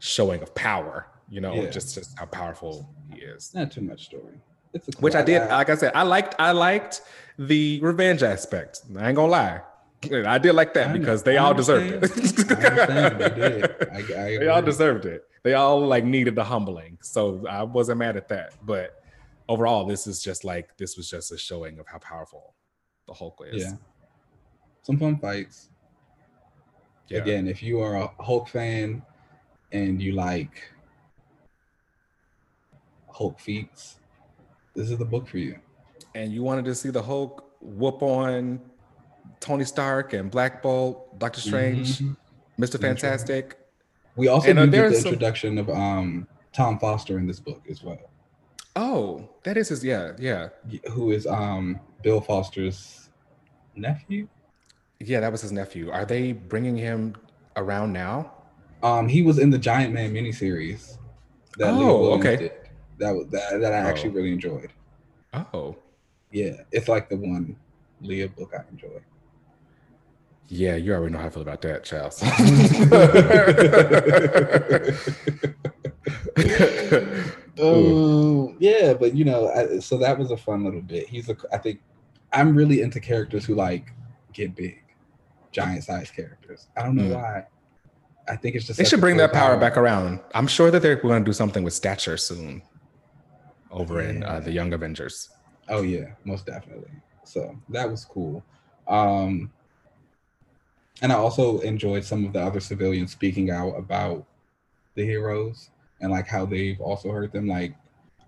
showing of power, you know, yeah. just just how powerful he is. Not too much story. Cool Which I did, like I said, I liked I liked the revenge aspect. I ain't gonna lie. I did like that because they all deserved it. they. I, I they all deserved it. They all like needed the humbling. So I wasn't mad at that. But overall, this is just like this was just a showing of how powerful the Hulk is. Yeah. Some fun fights. Yeah. Again, if you are a Hulk fan and you like Hulk feats, this is the book for you. And you wanted to see the Hulk whoop on Tony Stark and Black Bolt, Doctor Strange, mm-hmm. Mister Fantastic. We also and, uh, get the some... introduction of um, Tom Foster in this book as well. Oh, that is his yeah, yeah. Who is um Bill Foster's nephew? Yeah, that was his nephew. Are they bringing him around now? Um, he was in the Giant Man miniseries. That oh, okay. Did. That was that, that I oh. actually really enjoyed. Oh, yeah, it's like the one Leah book I enjoy. Yeah, you already know how I feel about that, Charles. oh yeah, but you know, I, so that was a fun little bit. He's a, I think, I'm really into characters who like get big, giant size characters. I don't know mm. why. I think it's just they should bring that power, power, back around. I'm sure that they're going to do something with Stature soon, over yeah. in uh, the Young Avengers. Oh yeah, most definitely. So that was cool. Um, and I also enjoyed some of the other civilians speaking out about the heroes and like how they've also hurt them. Like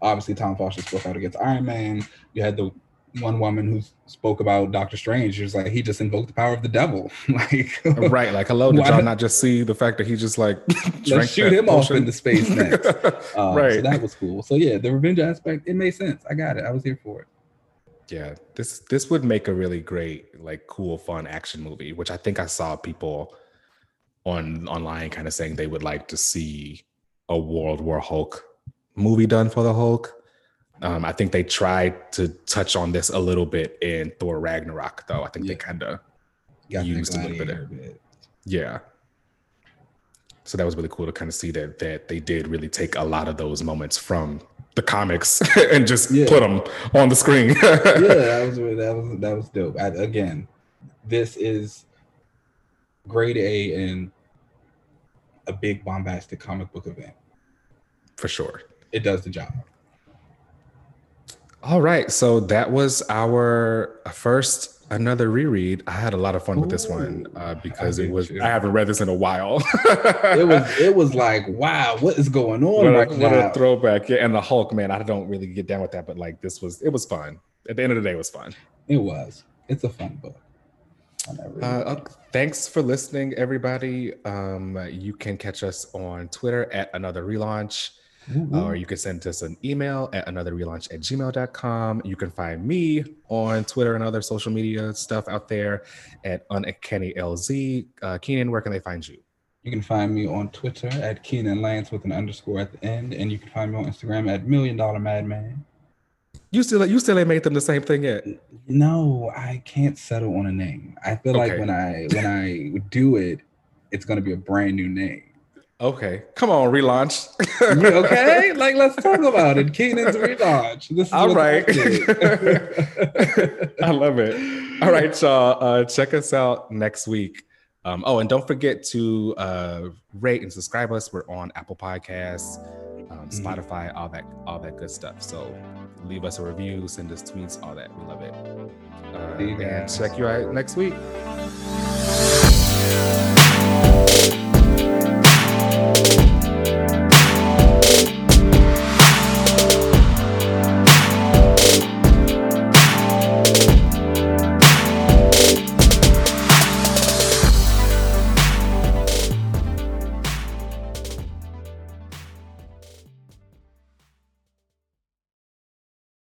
obviously Tom Foster spoke out against Iron Man. You had the one woman who spoke about Doctor Strange. She was like, he just invoked the power of the devil. like right, like hello, did y'all not just see the fact that he just like let's shoot him potion? off into space next? um, right, so that was cool. So yeah, the revenge aspect it made sense. I got it. I was here for it yeah this this would make a really great like cool fun action movie which i think i saw people on online kind of saying they would like to see a world war hulk movie done for the hulk um, i think they tried to touch on this a little bit in thor ragnarok though i think yeah. they kind of used a little bit of it yeah so that was really cool to kind of see that that they did really take a lot of those moments from the comics and just yeah. put them on the screen. yeah, that was that was that was dope. I, again, this is grade A in a big bombastic comic book event. For sure. It does the job. All right. So that was our first another reread. I had a lot of fun Ooh, with this one uh, because it was. I haven't read this in a while. it was. It was like, wow, what is going on? What, right a, what a throwback! Yeah, and the Hulk, man. I don't really get down with that, but like this was. It was fun. At the end of the day, it was fun. It was. It's a fun book. Uh, thanks for listening, everybody. Um, you can catch us on Twitter at another relaunch. Mm-hmm. or you can send us an email at another relaunch at gmail.com. You can find me on Twitter and other social media stuff out there at uncanny LZ. Uh, Keenan, where can they find you? You can find me on Twitter at Keenan Lance with an underscore at the end, and you can find me on Instagram at Million Dollar Madman. You still you still ain't made them the same thing yet. No, I can't settle on a name. I feel okay. like when I when I do it, it's gonna be a brand new name. Okay, come on, relaunch. okay, like let's talk about it. Keenan's relaunch. This is all right. I love it. All right, y'all. Uh, check us out next week. Um, oh, and don't forget to uh, rate and subscribe us. We're on Apple Podcasts, um, mm-hmm. Spotify, all that, all that good stuff. So leave us a review, send us tweets, all that. We love it. Uh, and check you out next week thank you